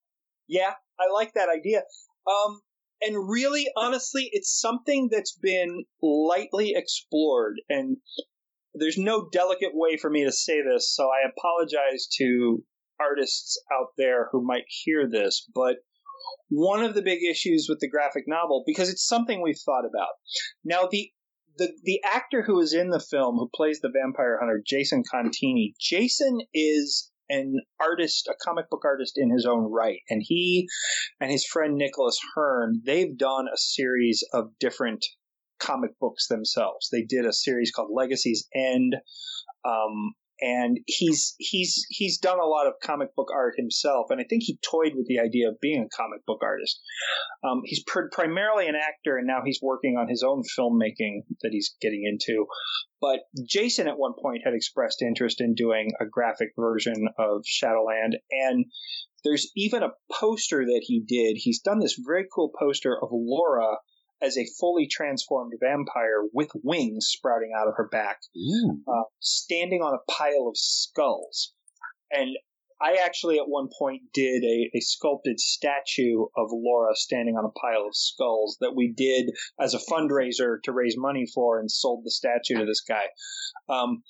Yeah, I like that idea. Um, and really, honestly, it's something that's been lightly explored, and there's no delicate way for me to say this, so I apologize to artists out there who might hear this, but one of the big issues with the graphic novel, because it's something we've thought about. Now, the the the actor who is in the film who plays the vampire hunter, Jason Contini, Jason is an artist, a comic book artist in his own right. And he and his friend Nicholas Hearn, they've done a series of different comic books themselves. They did a series called Legacy's End. Um, and he's he's he's done a lot of comic book art himself, and I think he toyed with the idea of being a comic book artist. Um, he's pr- primarily an actor, and now he's working on his own filmmaking that he's getting into. But Jason at one point had expressed interest in doing a graphic version of Shadowland, and there's even a poster that he did. He's done this very cool poster of Laura as a fully transformed vampire with wings sprouting out of her back, uh, standing on a pile of skulls. And I actually at one point did a, a, sculpted statue of Laura standing on a pile of skulls that we did as a fundraiser to raise money for and sold the statue to this guy. Um,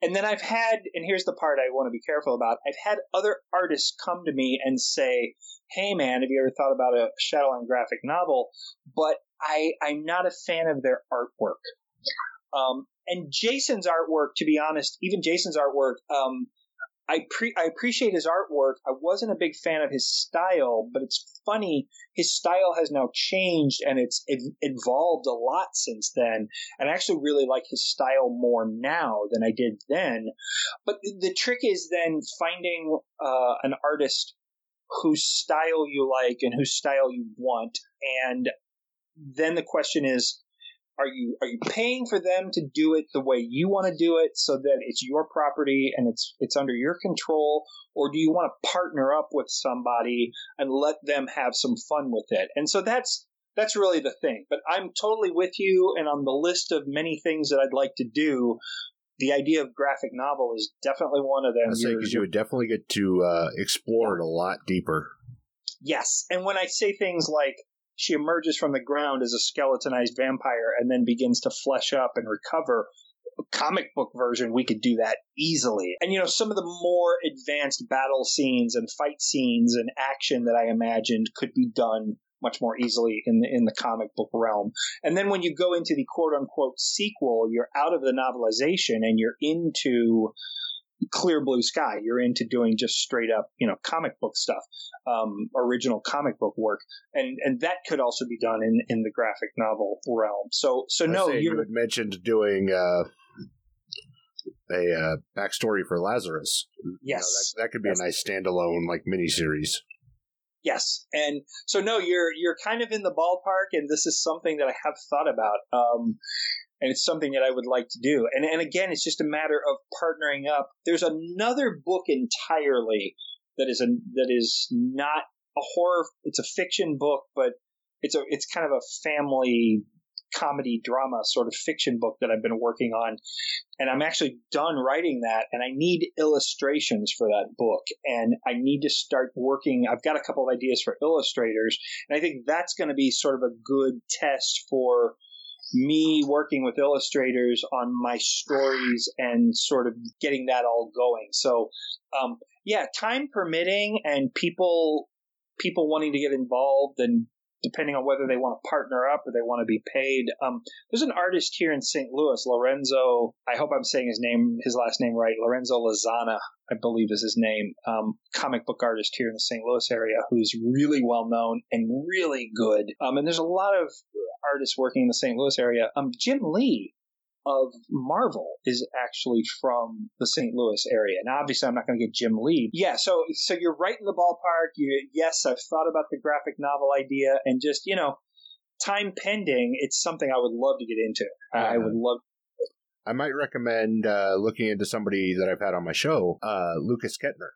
and then I've had, and here's the part I want to be careful about, I've had other artists come to me and say, hey man, have you ever thought about a Shadowland graphic novel? But I, I'm not a fan of their artwork. Um, and Jason's artwork, to be honest, even Jason's artwork, um, I pre- I appreciate his artwork. I wasn't a big fan of his style, but it's funny. His style has now changed and it's ev- evolved a lot since then. And I actually really like his style more now than I did then. But the trick is then finding uh, an artist whose style you like and whose style you want. And then the question is, are you are you paying for them to do it the way you want to do it so that it's your property and it's it's under your control or do you want to partner up with somebody and let them have some fun with it and so that's that's really the thing but i'm totally with you and on the list of many things that i'd like to do the idea of graphic novel is definitely one of them. I say You're- because you would definitely get to uh, explore it a lot deeper. Yes. And when I say things like she emerges from the ground as a skeletonized vampire and then begins to flesh up and recover, comic book version, we could do that easily. And, you know, some of the more advanced battle scenes and fight scenes and action that I imagined could be done much more easily in the, in the comic book realm. And then when you go into the quote unquote sequel, you're out of the novelization and you're into clear blue sky. You're into doing just straight up, you know, comic book stuff, um, original comic book work, and and that could also be done in in the graphic novel realm. So so I no, you had mentioned doing uh, a uh, backstory for Lazarus. You know, yes. that, that could be Yes. a nice standalone like miniseries. Yes, and so no, you're you're kind of in the ballpark, and this is something that I have thought about, um, and it's something that I would like to do. And and again, it's just a matter of partnering up. There's another book entirely that is a that is not a horror. It's a fiction book, but it's a it's kind of a family comedy drama sort of fiction book that I've been working on and I'm actually done writing that and I need illustrations for that book and I need to start working I've got a couple of ideas for illustrators and I think that's going to be sort of a good test for me working with illustrators on my stories and sort of getting that all going. So um, yeah time permitting and people people wanting to get involved and depending on whether they want to partner up or they want to be paid. Um, there's an artist here in St. Louis, Lorenzo. I hope I'm saying his name, his last name right. Lorenzo Lozana, I believe is his name. Um, comic book artist here in the St. Louis area who's really well known and really good. Um, and there's a lot of artists working in the St. Louis area. Um, Jim Lee of Marvel is actually from the St. Louis area. And obviously, I'm not going to get Jim Lee. Yeah, so so you're right in the ballpark. You, yes, I've thought about the graphic novel idea, and just you know, time pending, it's something I would love to get into. I I would love. I might recommend uh, looking into somebody that I've had on my show, uh, Lukas Ketner.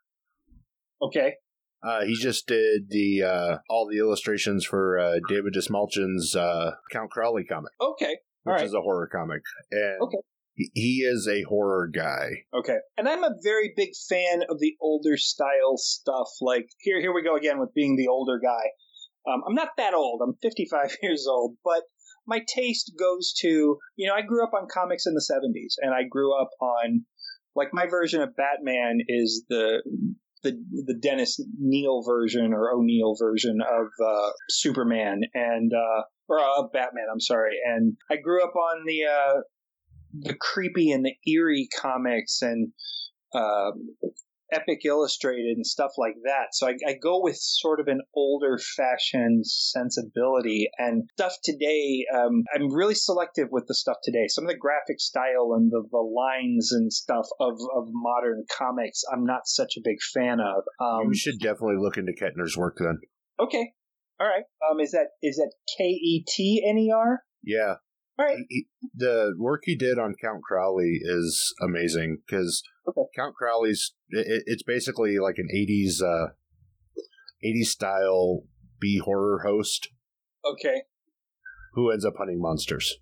Okay, Uh, he just did the uh, all the illustrations for uh, David Dastmalchian's uh, Count Crowley comic, okay, which right. is a horror comic, and Okay. he, he is a horror guy. okay. And I'm a very big fan of the older style stuff. Like here, here we go again with being the older guy. Um, I'm not that old. I'm 55 years old, but my taste goes to you know I grew up on comics in the 70s, and I grew up on like my version of Batman is the the the Dennis Neal version or O'Neil version of uh, Superman and uh, or uh, Batman. I'm sorry, and I grew up on the uh, the creepy and the eerie comics and uh, epic illustrated and stuff like that. So I, I go with sort of an older fashioned sensibility and stuff today. Um, I'm really selective with the stuff today. Some of the graphic style and the, the lines and stuff of, of modern comics, I'm not such a big fan of. Um, you should definitely look into Ketner's work then. okay. All right. Um, is that is that K E T N E R? Yeah, All right. he, he- the work he did on Count Crowley is amazing because Okay. Count Crowley's it, it's basically like an '80s uh, '80s style B horror host Okay. who ends up hunting monsters.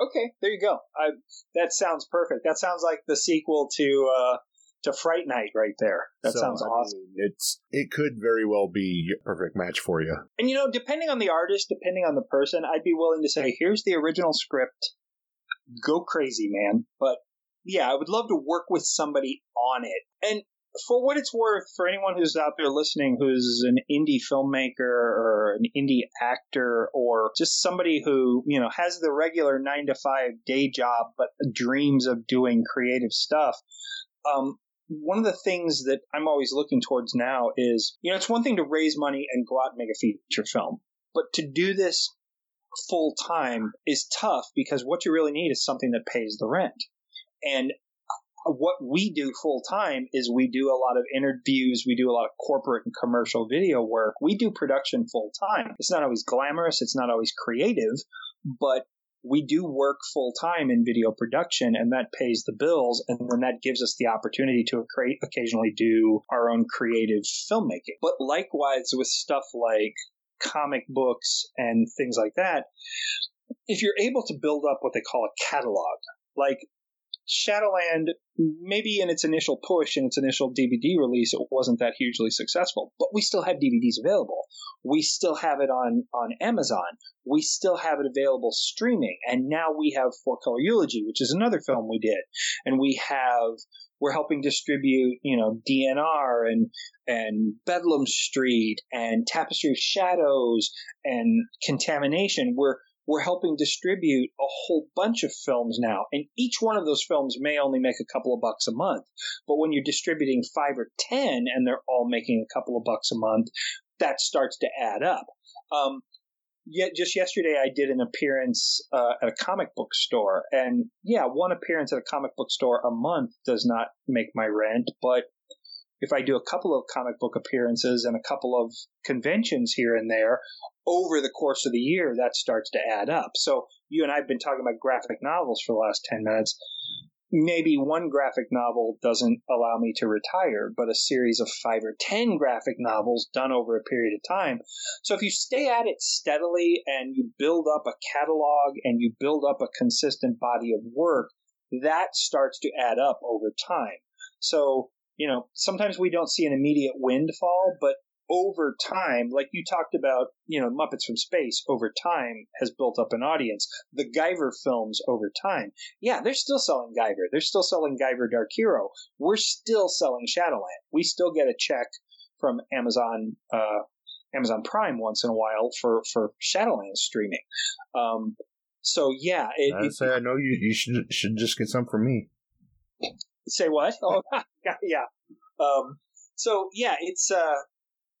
Okay, there you go. I, that sounds perfect. That sounds like the sequel to uh, to Fright Night right there. That So, sounds I awesome. mean, it's it could very well be a perfect match for you. And you know, depending on the artist, depending on the person, I'd be willing to say, "Here's the original script. Go crazy, man." But yeah, I would love to work with somebody on it. And for what it's worth, for anyone who's out there listening who's an indie filmmaker or an indie actor or just somebody who, you know, has the regular nine to five day job but dreams of doing creative stuff, um, one of the things that I'm always looking towards now is, you know, it's one thing to raise money and go out and make a feature film, but to do this full time is tough because what you really need is something that pays the rent. And uh, what we do full time is we do a lot of interviews, we do a lot of corporate and commercial video work. We do production full time. It's not always glamorous, it's not always creative, but we do work full time in video production and that pays the bills and then that gives us the opportunity to create occasionally do our own creative filmmaking. But likewise with stuff like comic books and things like that, if you're able to build up what they call a catalog, like Shadowland, maybe in its initial push, in its initial DVD release, it wasn't that hugely successful, but we still have DVDs available. We still have it on, on Amazon. We still have it available streaming. And now we have Four Color Eulogy, which is another film we did. And we have, we're helping distribute, you know, DNR and, and Bedlam Street and Tapestry of Shadows and Contamination. We're, we're helping distribute a whole bunch of films now. And each one of those films may only make a couple of bucks a month. But when you're distributing five or 10 and they're all making a couple of bucks a month, that starts to add up. Um, yet just yesterday I did an appearance uh, at a comic book store, and yeah, one appearance at a comic book store a month does not make my rent, but if I do a couple of comic book appearances and a couple of conventions here and there over the course of the year, that starts to add up. So you and I have been talking about graphic novels for the last 10 minutes maybe one graphic novel doesn't allow me to retire, but a series of five or ten graphic novels done over a period of time. So if you stay at it steadily and you build up a catalog and you build up a consistent body of work, that starts to add up over time. So, you know, sometimes we don't see an immediate windfall, but over time, like you talked about, you know, Muppets from Space over time has built up an audience. The Guyver films over time, yeah, they're still selling Guyver. They're still selling Guyver Dark Hero. We're still selling Shadowland. We still get a check from Amazon, uh, Amazon Prime once in a while for, for Shadowland streaming. Um, so yeah, it, I say I know you. You should should just get some for me. Say what? Oh, yeah. Um, so yeah, it's uh,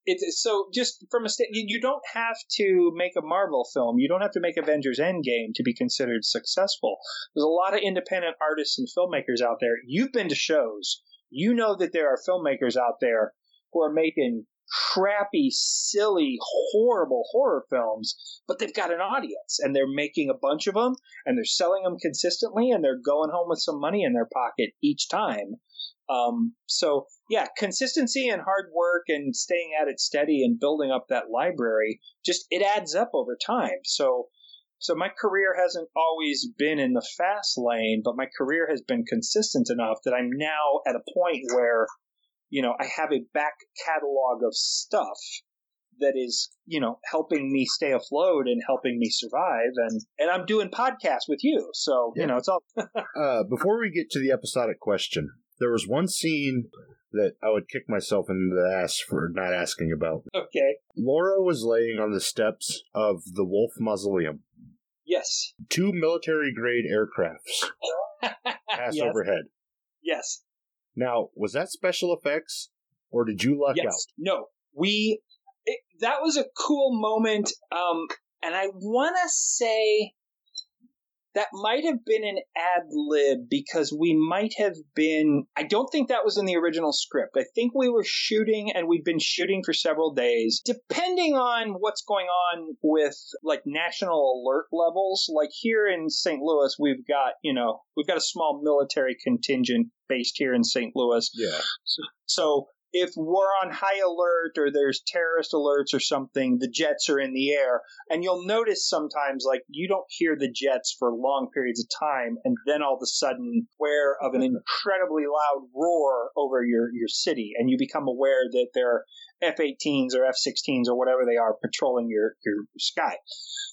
it's so just from a st- you don't have to make a Marvel film. You don't have to make Avengers Endgame to be considered successful. There's a lot of independent artists and filmmakers out there. You've been to shows. You know that there are filmmakers out there who are making crappy, silly, horrible horror films, but they've got an audience and they're making a bunch of them and they're selling them consistently and they're going home with some money in their pocket each time. Um, so yeah, consistency and hard work and staying at it steady and building up that library just it adds up over time. So so my career hasn't always been in the fast lane, but my career has been consistent enough that I'm now at a point where you know I have a back catalog of stuff that is you know helping me stay afloat and helping me survive and and I'm doing podcasts with you so yeah. you know it's all uh, before we get to the episodic question there was one scene that I would kick myself in the ass for not asking about. Okay. Laura was laying on the steps of the Wolf Mausoleum. Yes. Two military grade aircrafts pass yes. overhead. Yes. Now, was that special effects or did you luck yes. out? No. We it, that was a cool moment um and I want to say that might have been an ad lib because we might have been I don't think that was in the original script. I think we were shooting and we've been shooting for several days. Depending on what's going on with like national alert levels, like here in St. Louis we've got, you know, we've got a small military contingent based here in St. Louis. Yeah. So, so if we're on high alert or there's terrorist alerts or something, the jets are in the air. And you'll notice sometimes, like, you don't hear the jets for long periods of time. And then all of a sudden, aware of an incredibly loud roar over your, your city. And you become aware that there are F 18s or F 16s or whatever they are patrolling your, your sky.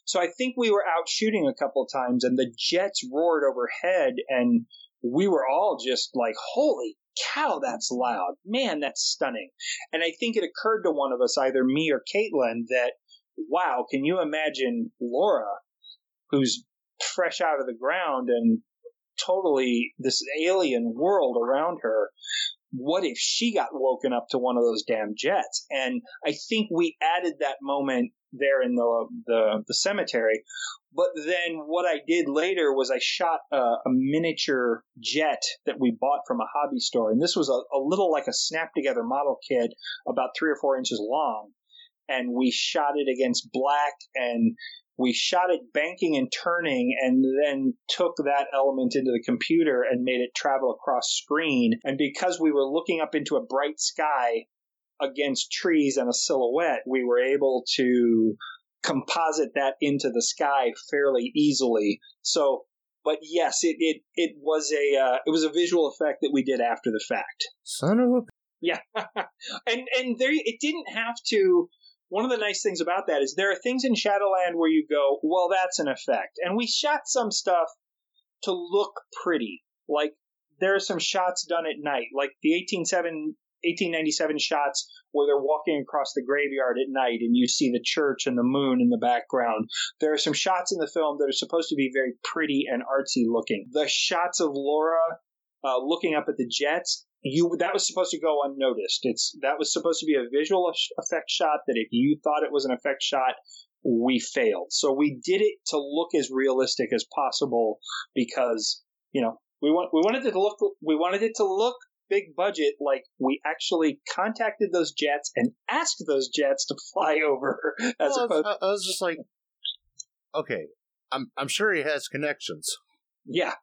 So I think we were out shooting a couple of times and the jets roared overhead and we were all just like, holy cow, that's loud. Man, that's stunning. And I think it occurred to one of us, either me or Caitlin, that, wow, can you imagine Laura, who's fresh out of the ground and totally this alien world around her? What if she got woken up to one of those damn jets? And I think we added that moment there in the, the, the cemetery but then what I did later was I shot a, a, miniature jet that we bought from a hobby store. And this was a, a little like a snap together model kit about three or four inches long. And we shot it against black and we shot it banking and turning and then took that element into the computer and made it travel across screen. And because we were looking up into a bright sky against trees and a silhouette, we were able to composite that into the sky fairly easily. So but yes, it it, it was a uh, it was a visual effect that we did after the fact. Son of a. Yeah, and and there it didn't have to. One of the nice things about that is there are things in Shadowland where you go, well, that's an effect, and we shot some stuff to look pretty. Like there are some shots done at night, like the 187 1897 shots where they're walking across the graveyard at night and you see the church and the moon in the background. There are some shots in the film that are supposed to be very pretty and artsy looking. The shots of Laura uh, looking up at the jets, you that was supposed to go unnoticed. It's that was supposed to be a visual effect shot that if you thought it was an effect shot, we failed. So we did it to look as realistic as possible because you know we want we wanted it to look we wanted it to look big budget, like we actually contacted those jets and asked those jets to fly over. As Well, opposed, I, I was just like, okay, I'm I'm sure he has connections. yeah,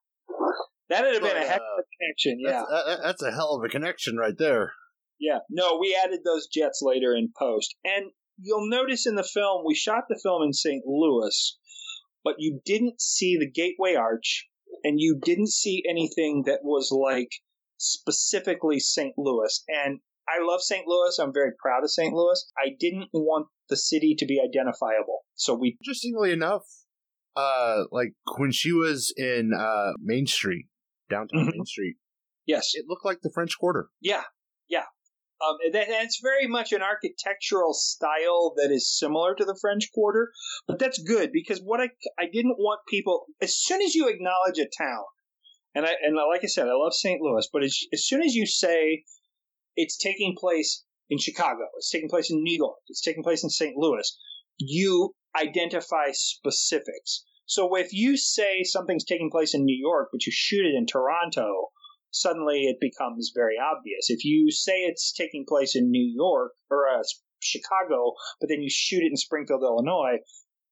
that would have been But, a heck uh, of a connection. Yeah, That's, that- that's a hell of a connection right there. yeah. No, we added those jets later in post, and you'll notice in the film we shot the film in St. Louis, but you didn't see the Gateway Arch, and you didn't see anything that was like specifically St. Louis. And I love St. Louis. I'm very proud of St. Louis. I didn't want the city to be identifiable. So we, Interestingly enough, uh, like when she was in uh Main Street, downtown Mhm. Main Street, yes, it looked like the French Quarter. yeah, yeah. Um, and it's very much an architectural style that is similar to the French Quarter, but that's good because what I, I didn't want people, as soon as you acknowledge a town, and I, and like I said, I love St. Louis, but as, as soon as you say it's taking place in Chicago, it's taking place in New York, it's taking place in St. Louis, you identify specifics. So if you say something's taking place in New York, but you shoot it in Toronto, suddenly it becomes very obvious. If you say it's taking place in New York or uh, Chicago, but then you shoot it in Springfield, Illinois,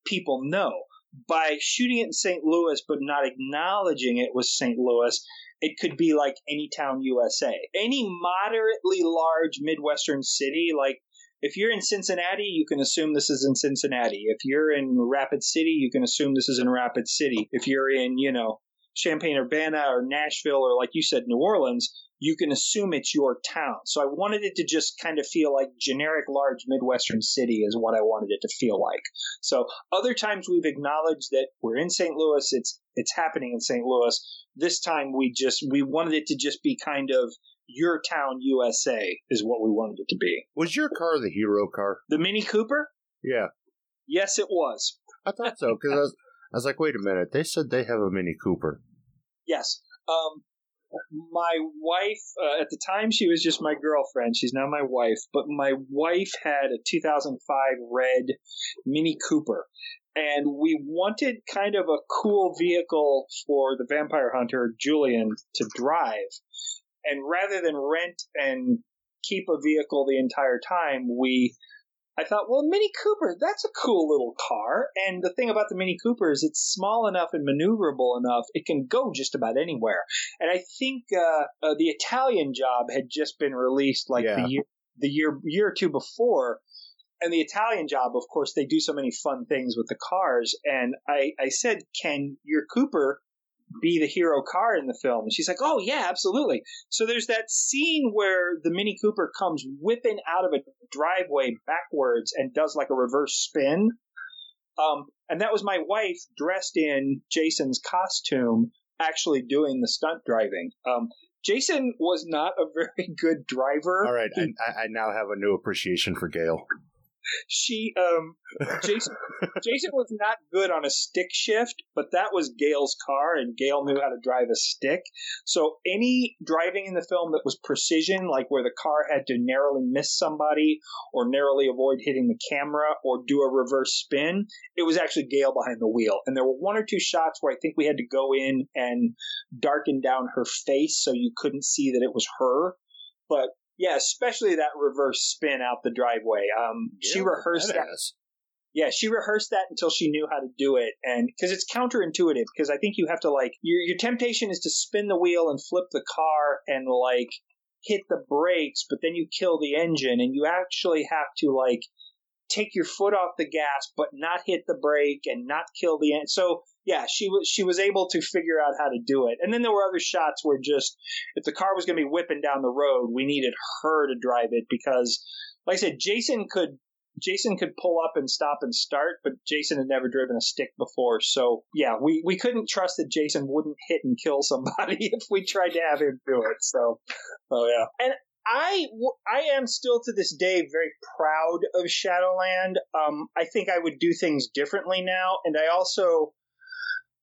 people know. By shooting it in St. Louis but not acknowledging it was St. Louis, it could be like any town USA. Any moderately large Midwestern city, like if you're in Cincinnati, you can assume this is in Cincinnati. If you're in Rapid City, you can assume this is in Rapid City. If you're in, you know, Champaign Urbana or Nashville or like you said, New Orleans, you can assume it's your town. So I wanted it to just kind of feel like generic large Midwestern city is what I wanted it to feel like. So other times we've acknowledged that we're in St. Louis, it's it's happening in St. Louis. This time we just we wanted it to just be kind of your town USA is what we wanted it to be. Was your car the hero car? The Mini Cooper? Yeah, Yes, it was. I thought so because I was, like, wait a minute, they said they have a Mini Cooper. Yes. Um, my wife, uh, at the time, she was just my girlfriend. She's now my wife. But my wife had a 2005 red Mini Cooper. And we wanted kind of a cool vehicle for the vampire hunter, Julian, to drive. And rather than rent and keep a vehicle the entire time, we I thought, well, Mini Cooper, that's a cool little car. And the thing about the Mini Cooper is it's small enough and maneuverable enough, it can go just about anywhere. And I think uh, uh, the Italian job had just been released like Yeah. the year the year year or two before. And the Italian job, of course, they do so many fun things with the cars. And I, I said, can your Cooper be the hero car in the film? And she's like, oh, yeah, absolutely. So there's that scene where the Mini Cooper comes whipping out of a driveway backwards and does like a reverse spin. Um, and that was my wife dressed in Jason's costume actually doing the stunt driving. Um, Jason was not a very good driver. All right, He- I, I, I now have a new appreciation for Gail. She um Jason Jason was not good on a stick shift, but that was Gail's car and Gail knew how to drive a stick. So any driving in the film that was precision, like where the car had to narrowly miss somebody or narrowly avoid hitting the camera or do a reverse spin, it was actually Gail behind the wheel. And there were one or two shots where I think we had to go in and darken down her face so you couldn't see that it was her. But yeah, especially that reverse spin out the driveway. Um, she rehearsed that. badass. Yeah, she rehearsed that until she knew how to do it, and because it's counterintuitive. Because I think you have to like your your temptation is to spin the wheel and flip the car and like hit the brakes, but then you kill the engine, and you actually have to like take your foot off the gas but not hit the brake and not kill the engine. So yeah, she was she was able to figure out how to do it. And then there were other shots where just if the car was going to be whipping down the road, we needed her to drive it because, like I said, Jason could Jason could pull up and stop and start, but Jason had never driven a stick before. So yeah, we, we couldn't trust that Jason wouldn't hit and kill somebody if we tried to have him do it. So, oh yeah. And I, I am still to this day very proud of Shadowland. Um, I think I would do things differently now. And I also,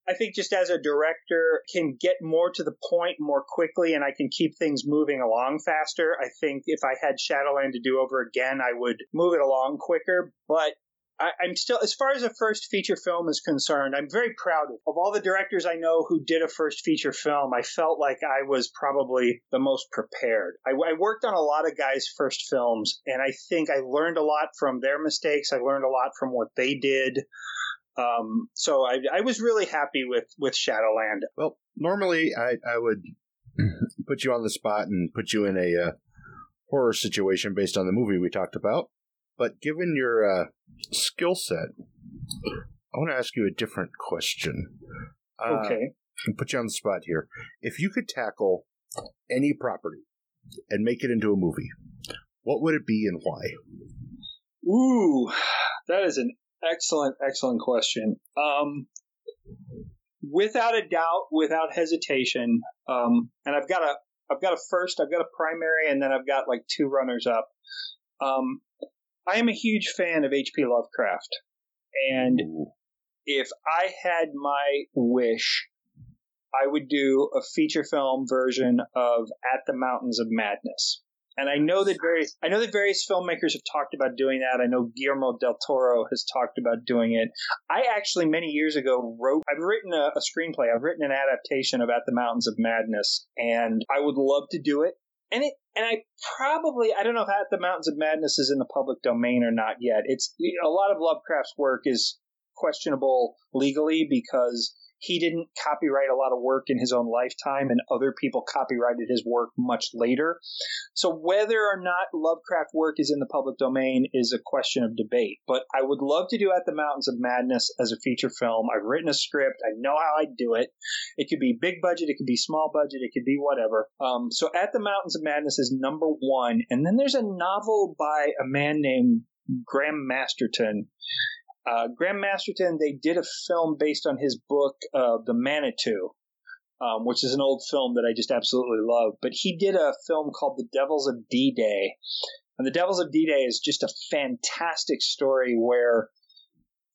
I think just as a director can get more to the point more quickly and I can keep things moving along faster. I think if I had Shadowland to do over again, I would move it along quicker. But I, am still, as far as a first feature film is concerned, I'm very proud of, of all the directors I know who did a first feature film. I felt like I was probably the most prepared. I, I worked on a lot of guys' first films, and I think I learned a lot from their mistakes. I learned a lot from what they did. Um, so I, I was really happy with with Shadowland. Well, normally I, I would put you on the spot and put you in a uh, horror situation based on the movie we talked about. But given your uh, skill set, I want to ask you a different question. Uh, okay. Put you on the spot here. If you could tackle any property and make it into a movie, what would it be and why? Ooh, that is an Excellent, excellent question. Um, without a doubt, without hesitation, um, and I've got a, I've got a first, I've got a primary, and then I've got like two runners up. Um, I am a huge fan of H.P. Lovecraft, and if I had my wish, I would do a feature film version of At the Mountains of Madness. And I know that various I know that various filmmakers have talked about doing that. I know Guillermo del Toro has talked about doing it. I actually many years ago wrote I've written a, a screenplay. I've written an adaptation At the Mountains of Madness, and I would love to do it. And it and I probably I don't know if At the Mountains of Madness is in the public domain or not yet. It's a lot of Lovecraft's work is questionable legally because he didn't copyright a lot of work in his own lifetime and other people copyrighted his work much later. So whether or not Lovecraft work is in the public domain is a question of debate. But I would love to do At the Mountains of Madness as a feature film. I've written a script. I know how I'd do it. It could be big budget. It could be small budget. It could be whatever. Um, so At the Mountains of Madness is number one. And then there's a novel by a man named Graham Masterton uh, Graham Masterton, they did a film based on his book, uh, The Manitou, um, which is an old film that I just absolutely love. But he did a film called The Devils of D Day. And The Devils of D Day is just a fantastic story where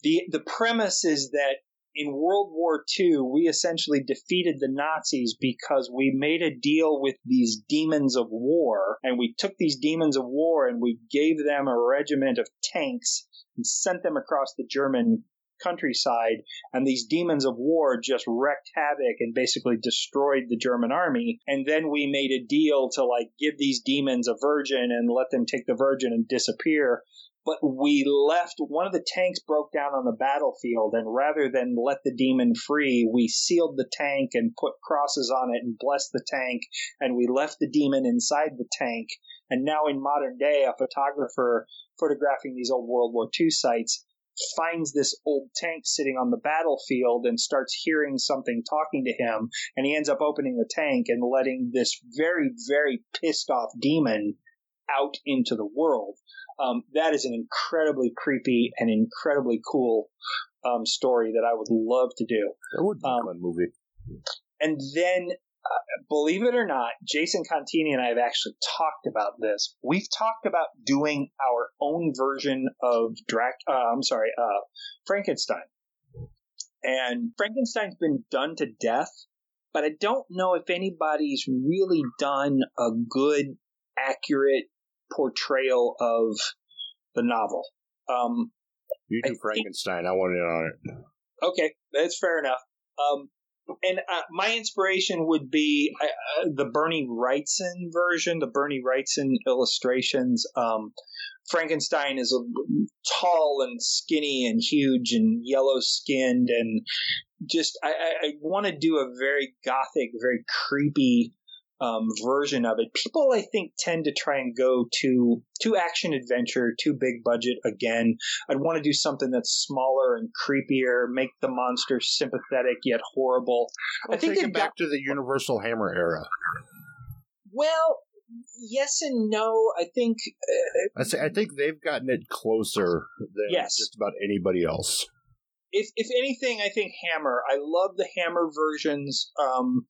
the, the premise is that in World War II, we essentially defeated the Nazis because we made a deal with these demons of war, and we took these demons of war and we gave them a regiment of tanks and sent them across the German countryside, and these demons of war just wrecked havoc and basically destroyed the German army. And then we made a deal to like give these demons a virgin and let them take the virgin and disappear. But we left one of the tanks broke down on the battlefield, and rather than let the demon free, we sealed the tank and put crosses on it and blessed the tank, and we left the demon inside the tank. And now in modern day, a photographer photographing these old World War II sites finds this old tank sitting on the battlefield and starts hearing something talking to him. And he ends up opening the tank and letting this very very pissed off demon out into the world. Um, that is an incredibly creepy and incredibly cool um, story that i would love to do. That would be um, a fun movie. and then uh, believe it or not, Jason Contini and I have actually talked about this. We've talked about doing our own version of Drac. Uh, I'm sorry, uh, Frankenstein. And Frankenstein's been done to death, but I don't know if anybody's really done a good, accurate portrayal of the novel. Um, you do I Frankenstein. Think, I want in on it. Okay, that's fair enough. Um, and uh, my inspiration would be uh, uh, the Bernie Wrightson version, the Bernie Wrightson illustrations. Um, Frankenstein is a, tall and skinny and huge and yellow skinned and just I, I, I want to do a very gothic, very creepy um, version of it. People, I think, tend to try and go to to action adventure, to big budget again. I'd want to do something that's smaller and creepier, make the monster sympathetic yet horrible. Well, I think take it back got to the Universal Hammer era. well. Yes and no. I think uh, I say I think they've gotten it closer than Yes. just about anybody else. if if anything, I think Hammer. I love the Hammer versions. Um,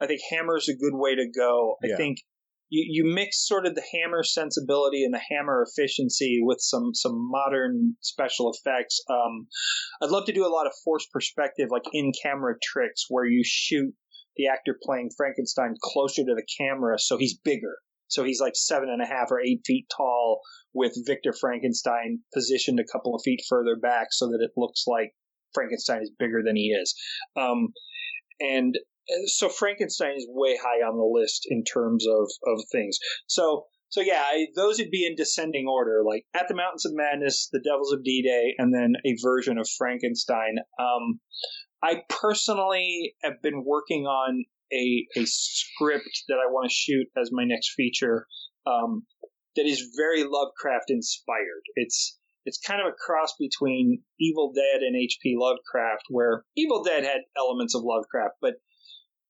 I think Hammer's a good way to go. I Yeah. think you you mix sort of the Hammer sensibility and the Hammer efficiency with some some modern special effects. Um, I'd love to do a lot of forced perspective, like in camera tricks, where you shoot the actor playing Frankenstein closer to the camera, so he's bigger. So he's like seven and a half or eight feet tall, with Victor Frankenstein positioned a couple of feet further back, so that it looks like Frankenstein is bigger than he is. Um, and so Frankenstein is way high on the list in terms of, of things. So, so yeah, I, those would be in descending order, like At the Mountains of Madness, The Devils of D-Day, and then a version of Frankenstein. Um, I personally have been working on a, a script that I want to shoot as my next feature, um, that is very Lovecraft inspired. It's, it's kind of a cross between Evil Dead and H.P. Lovecraft, where Evil Dead had elements of Lovecraft, but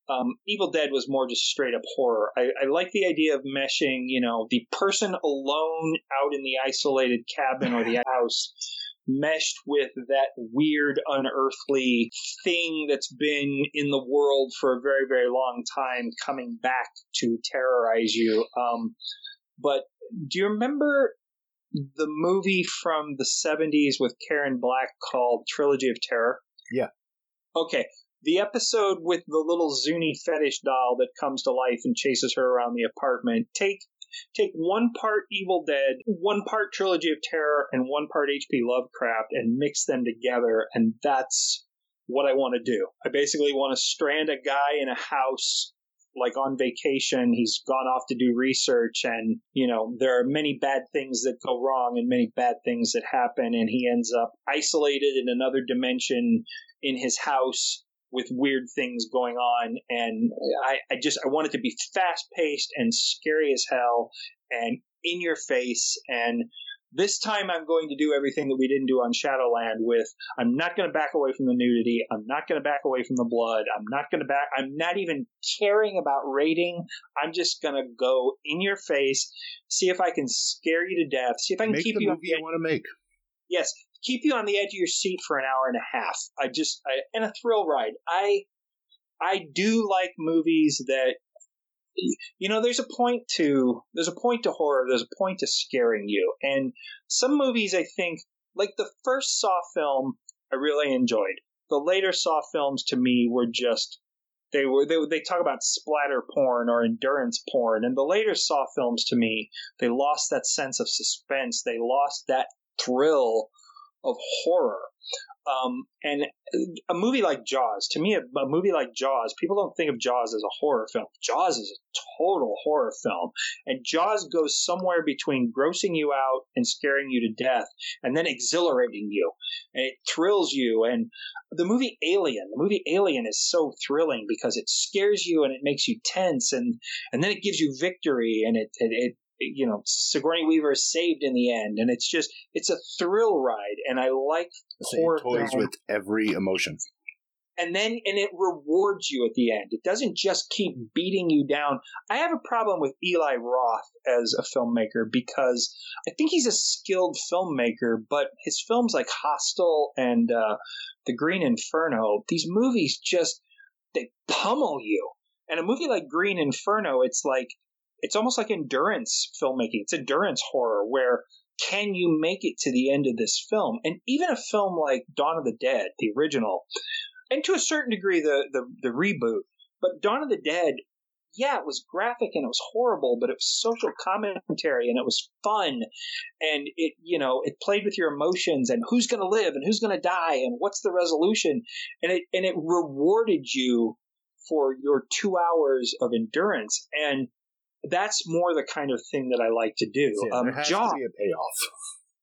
um, Evil Dead was more just straight up horror. I, I like the idea of meshing, you know, the person alone out in the isolated cabin or the house meshed with that weird, unearthly thing that's been in the world for a very, very long time coming back to terrorize you. Um, but do you remember the movie from the 70s with Karen Black called Trilogy of Terror? Yeah. Okay. The episode with the little Zuni fetish doll that comes to life and chases her around the apartment. Take take one part Evil Dead, one part Trilogy of Terror, and one part H.P. Lovecraft and mix them together, and that's what I want to do. I basically want to strand a guy in a house like on vacation. He's gone off to do research, and you know there are many bad things that go wrong and many bad things that happen, and he ends up isolated in another dimension in his house with weird things going on. And I, I just I want it to be fast paced and scary as hell and in your face and this time I'm going to do everything that we didn't do on Shadowland with I'm not going to back away from the nudity. I'm not going to back away from the blood. I'm not going to back I'm not even caring about rating. I'm just going to go in your face, see if I can scare you to death, see if I can Make keep the you movie you want to make. yes, keep you on the edge of your seat for an hour and a half. I just I, and a thrill ride. I I do like movies that you know there's a point to there's a point to horror there's a point to scaring you and some movies i think like the first saw film i really enjoyed the later saw films to me were just they were they, they talk about splatter porn or endurance porn and the later saw films to me they lost that sense of suspense they lost that thrill of horror um, and a movie like Jaws, to me, a, a movie like Jaws, people don't think of Jaws as a horror film. Jaws is a total horror film. And Jaws goes somewhere between grossing you out and scaring you to death and then exhilarating you. And it thrills you. And the movie Alien, the movie Alien is so thrilling because it scares you and it makes you tense and, and then it gives you victory and it, it, it you know, Sigourney Weaver is saved in the end, and it's just it's a thrill ride, and I like horror toys with every emotion. and then and it rewards you at the end. It doesn't just keep beating you down. I have a problem with Eli Roth as a filmmaker because I think he's a skilled filmmaker, but his films like Hostel and uh, The Green Inferno, these movies just they pummel you. And a movie like Green Inferno, it's like it's almost like endurance filmmaking. It's endurance horror where can you make it to the end of this film? And even a film like Dawn of the Dead, the original, and to a certain degree the, the, the reboot, but Dawn of the Dead, yeah, it was graphic and it was horrible, but it was social commentary and it was fun and it, you know, it played with your emotions and who's going to live and who's going to die and what's the resolution. And it, and it rewarded you for your two hours of endurance. And that's more the kind of thing that I like to do. Yeah, um, there has Jaws, to be a payoff.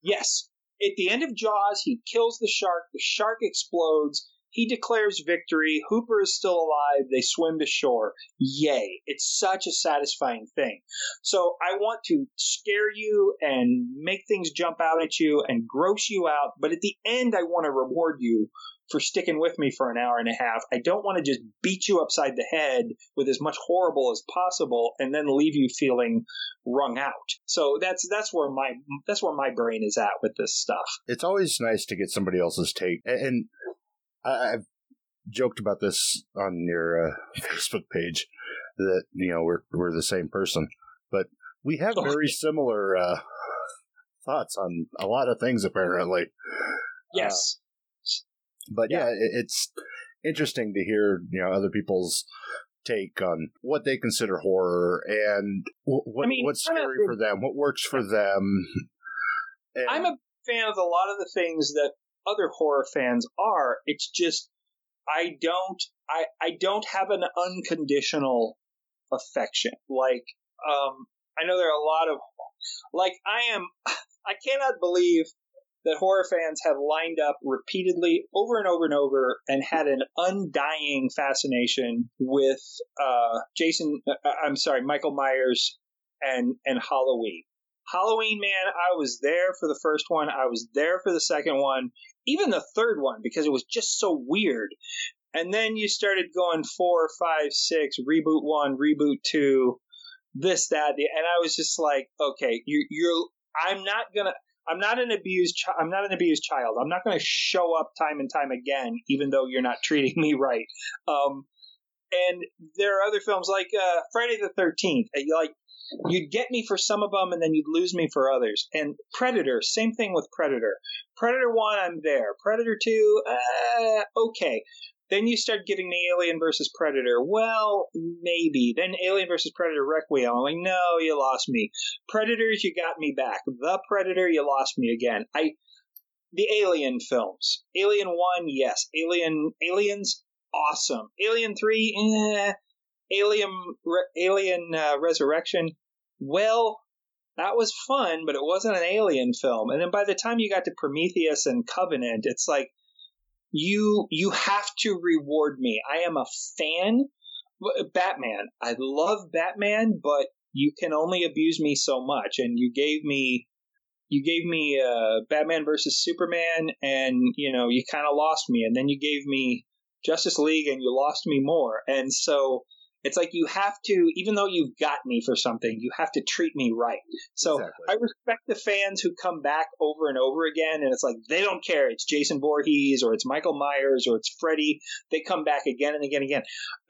Yes. At the end of Jaws, he kills the shark. The shark explodes. He declares victory. Hooper is still alive. They swim to shore. Yay. It's such a satisfying thing. So I want to scare you and make things jump out at you and gross you out. But at the end, I want to reward you for sticking with me for an hour and a half. I don't want to just beat you upside the head with as much horrible as possible and then leave you feeling wrung out. So that's that's where my that's where my brain is at with this stuff. It's always nice to get somebody else's take, and I've joked about this on your uh, Facebook page that you know we're we're the same person, but we have very similar uh, thoughts on a lot of things apparently. Yes. Uh, but yeah, yeah it's interesting to hear you know other people's take on what they consider horror and what, I mean, what's scary for them, what works for them. And I'm a fan of a lot of the things that other horror fans are. It's just I don't I I don't have an unconditional affection. Like um I know there are a lot of like I am I cannot believe that horror fans have lined up repeatedly over and over and over and had an undying fascination with uh, Jason. Uh, I'm sorry, Michael Myers and and Halloween. Halloween, man, I was there for the first one. I was there for the second one, even the third one because it was just so weird. And then you started going four, five, six, reboot one, reboot two, this, that, and I was just like, okay, you, you're. I'm not gonna. I'm not an abused. Chi- I'm not an abused child. I'm not going to show up time and time again, even though you're not treating me right. Um, and there are other films like uh, Friday the Thirteenth. Like you'd get me for some of them, and then you'd lose me for others. And Predator, same thing with Predator. Predator one, I'm there. Predator two, uh, okay. Then you start giving me Alien versus Predator. Well, maybe. Then Alien versus Predator Requiem. I'm like, no, you lost me. Predators, you got me back. The Predator, you lost me again. I, the Alien films. Alien One, yes. Alien, Aliens, awesome. Alien Three, eh. Alien, Re- Alien uh, Resurrection. Well, that was fun, but it wasn't an Alien film. And then by the time you got to Prometheus and Covenant, it's like you you have to reward me. I am a fan. Batman. I love Batman, but you can only abuse me so much. And you gave me you gave me uh, Batman versus Superman, and you know you kind of lost me. And then you gave me Justice League, and you lost me more. And so it's like you have to, even though you've got me for something, you have to treat me right. So exactly. I respect the fans who come back over and over again, and it's like they don't care. It's Jason Voorhees or it's Michael Myers or it's Freddy. They come back again and again and again.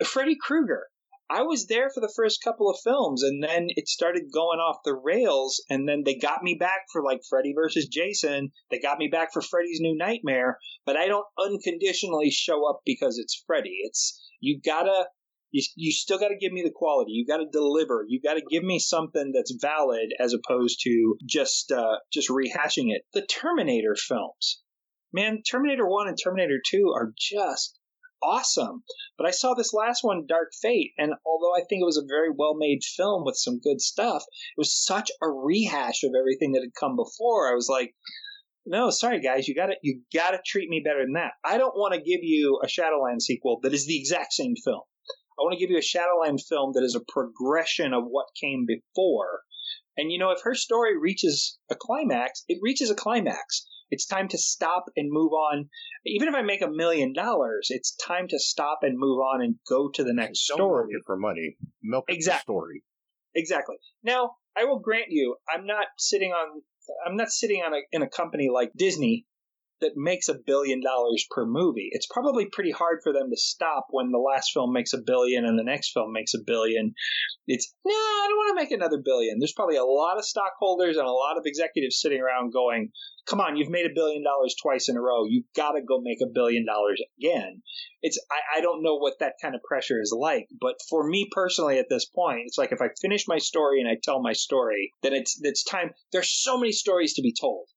Freddy Krueger. I was there for the first couple of films, and then it started going off the rails, and then they got me back for like Freddy versus Jason. They got me back for Freddy's New Nightmare, but I don't unconditionally show up because it's Freddy. It's you gotta you, you still got to give me the quality. You got to deliver. You got to give me something that's valid as opposed to just uh, just rehashing it. The Terminator films, man, Terminator One and Terminator Two are just awesome. But I saw this last one, Dark Fate, and although I think it was a very well made film with some good stuff, it was such a rehash of everything that had come before. I was like, no, sorry guys, you gotta you gotta treat me better than that. I don't want to give you a Shadowland sequel that is the exact same film. I want to give you a Shadowland film that is a progression of what came before. And you know, if her story reaches a climax, it reaches a climax. It's time to stop and move on. Even if I make a million dollars, it's time to stop and move on and go to the next Don't story. Milk it for money. Milk exactly. story. Exactly. Now, I will grant you, I'm not sitting on, I'm not sitting on a, in a company like Disney that makes a billion dollars per movie. It's probably pretty hard for them to stop when the last film makes a billion and the next film makes a billion. It's, no, I don't want to make another billion. There's probably a lot of stockholders and a lot of executives sitting around going, come on, you've made a billion dollars twice in a row. You've got to go make a billion dollars again. It's, I, I don't know what that kind of pressure is like, but for me personally at this point, it's like if I finish my story and I tell my story, then it's, it's time. There's so many stories to be told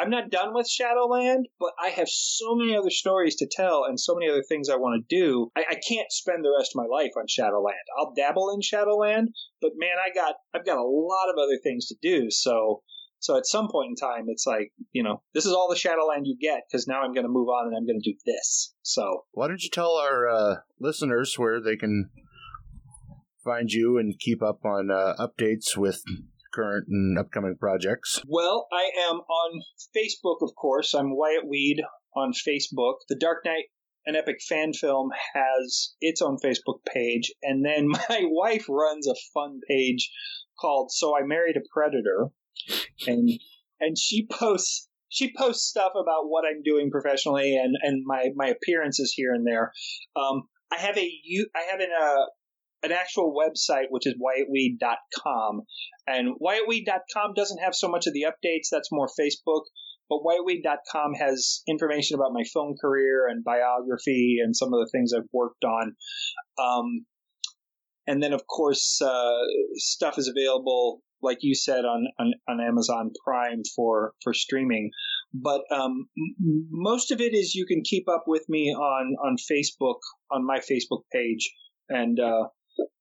I'm not done with Shadowland, but I have so many other stories to tell and so many other things I want to do. I, I, can't spend the rest of my life on Shadowland. I'll dabble in Shadowland, but man, I got I've got a lot of other things to do. So So at some point in time, it's like, you know, this is all the Shadowland you get because now I'm going to move on and I'm going to do this. So Why don't you tell our uh, listeners where they can find you and keep up on uh, updates with current and upcoming projects? Well, I am on Facebook, of course. I'm Wyatt Weed on Facebook. The Dark Knight an epic fan film has its own Facebook page, and then my wife runs a fun page called "So I Married a Predator," and and she posts she posts stuff about what I'm doing professionally and and my my appearances here and there. Um, I have a I have an uh, an actual website which is wyattweed.com and wyattweed.com doesn't have so much of the updates that's more facebook but wyattweed.com has information about my film career and biography and some of the things I've worked on. Um, and then, of course, uh, stuff is available, like you said, on, on, on Amazon Prime for, for streaming. But um, m- most of it is you can keep up with me on, on Facebook, on my Facebook page. And uh,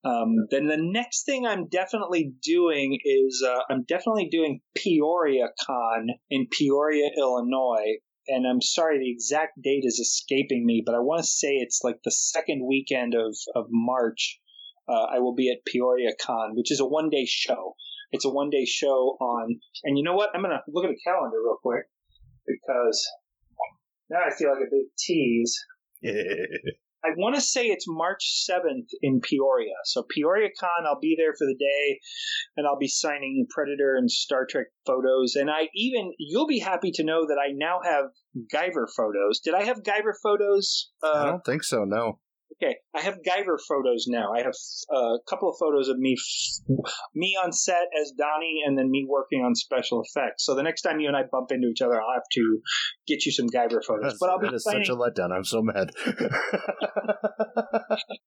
um, then the next thing I'm definitely doing is uh, I'm definitely doing Peoria Con in Peoria, Illinois. And I'm sorry, the exact date is escaping me, but I want to say it's like the second weekend of, of March. Uh, I will be at Peoria Con, which is a one day show. It's a one day show on, and you know what? I'm going to look at the calendar real quick because now I feel like a big tease. I want to say it's March 7th in Peoria. So Peoria Con, I'll be there for the day and I'll be signing Predator and Star Trek photos. And I even, you'll be happy to know that I now have Guyver photos. Did I have Guyver photos? Uh, I don't think so, no. Okay, I have Guyver photos now. I have uh, a couple of photos of me, me on set as Donnie, and then me working on special effects. So the next time you and I bump into each other, I'll have to get you some Guyver photos. That's, but I'll be signing... such a letdown. I'm so mad.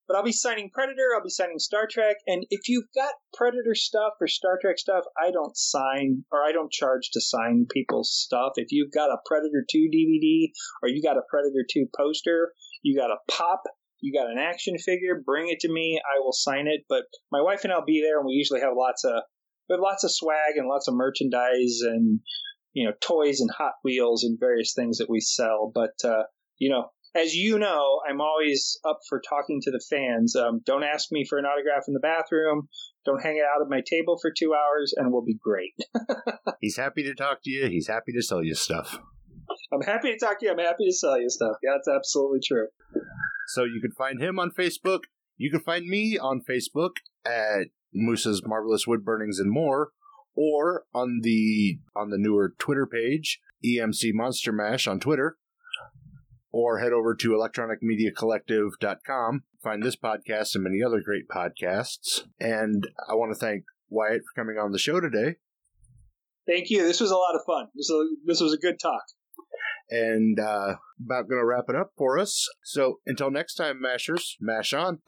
but I'll be signing Predator. I'll be signing Star Trek, and if you've got Predator stuff or Star Trek stuff, I don't sign or I don't charge to sign people's stuff. If you've got a Predator Two DVD or you got a Predator Two poster, you got a pop you got an action figure, bring it to me. I will sign it. But my wife and I'll be there, and we usually have lots of we have lots of swag and lots of merchandise and you know toys and Hot Wheels and various things that we sell. But uh, you know, as you know, I'm always up for talking to the fans. Um, don't ask me for an autograph in the bathroom. Don't hang it out at my table for two hours, and we'll be great. He's happy to talk to you. He's happy to sell you stuff. I'm happy to talk to you. I'm happy to sell you stuff. Yeah, that's absolutely true. So you can find him on Facebook. You can find me on Facebook at Moose's Marvelous Wood Burnings and More, or on the on the newer Twitter page, EMC Monster Mash on Twitter, or head over to electronicmediacollective.com. Find this podcast and many other great podcasts. And I want to thank Wyatt for coming on the show today. Thank you. This was a lot of fun. This was a, this was a good talk and uh, about going to wrap it up for us. So until next time, Mashers, mash on.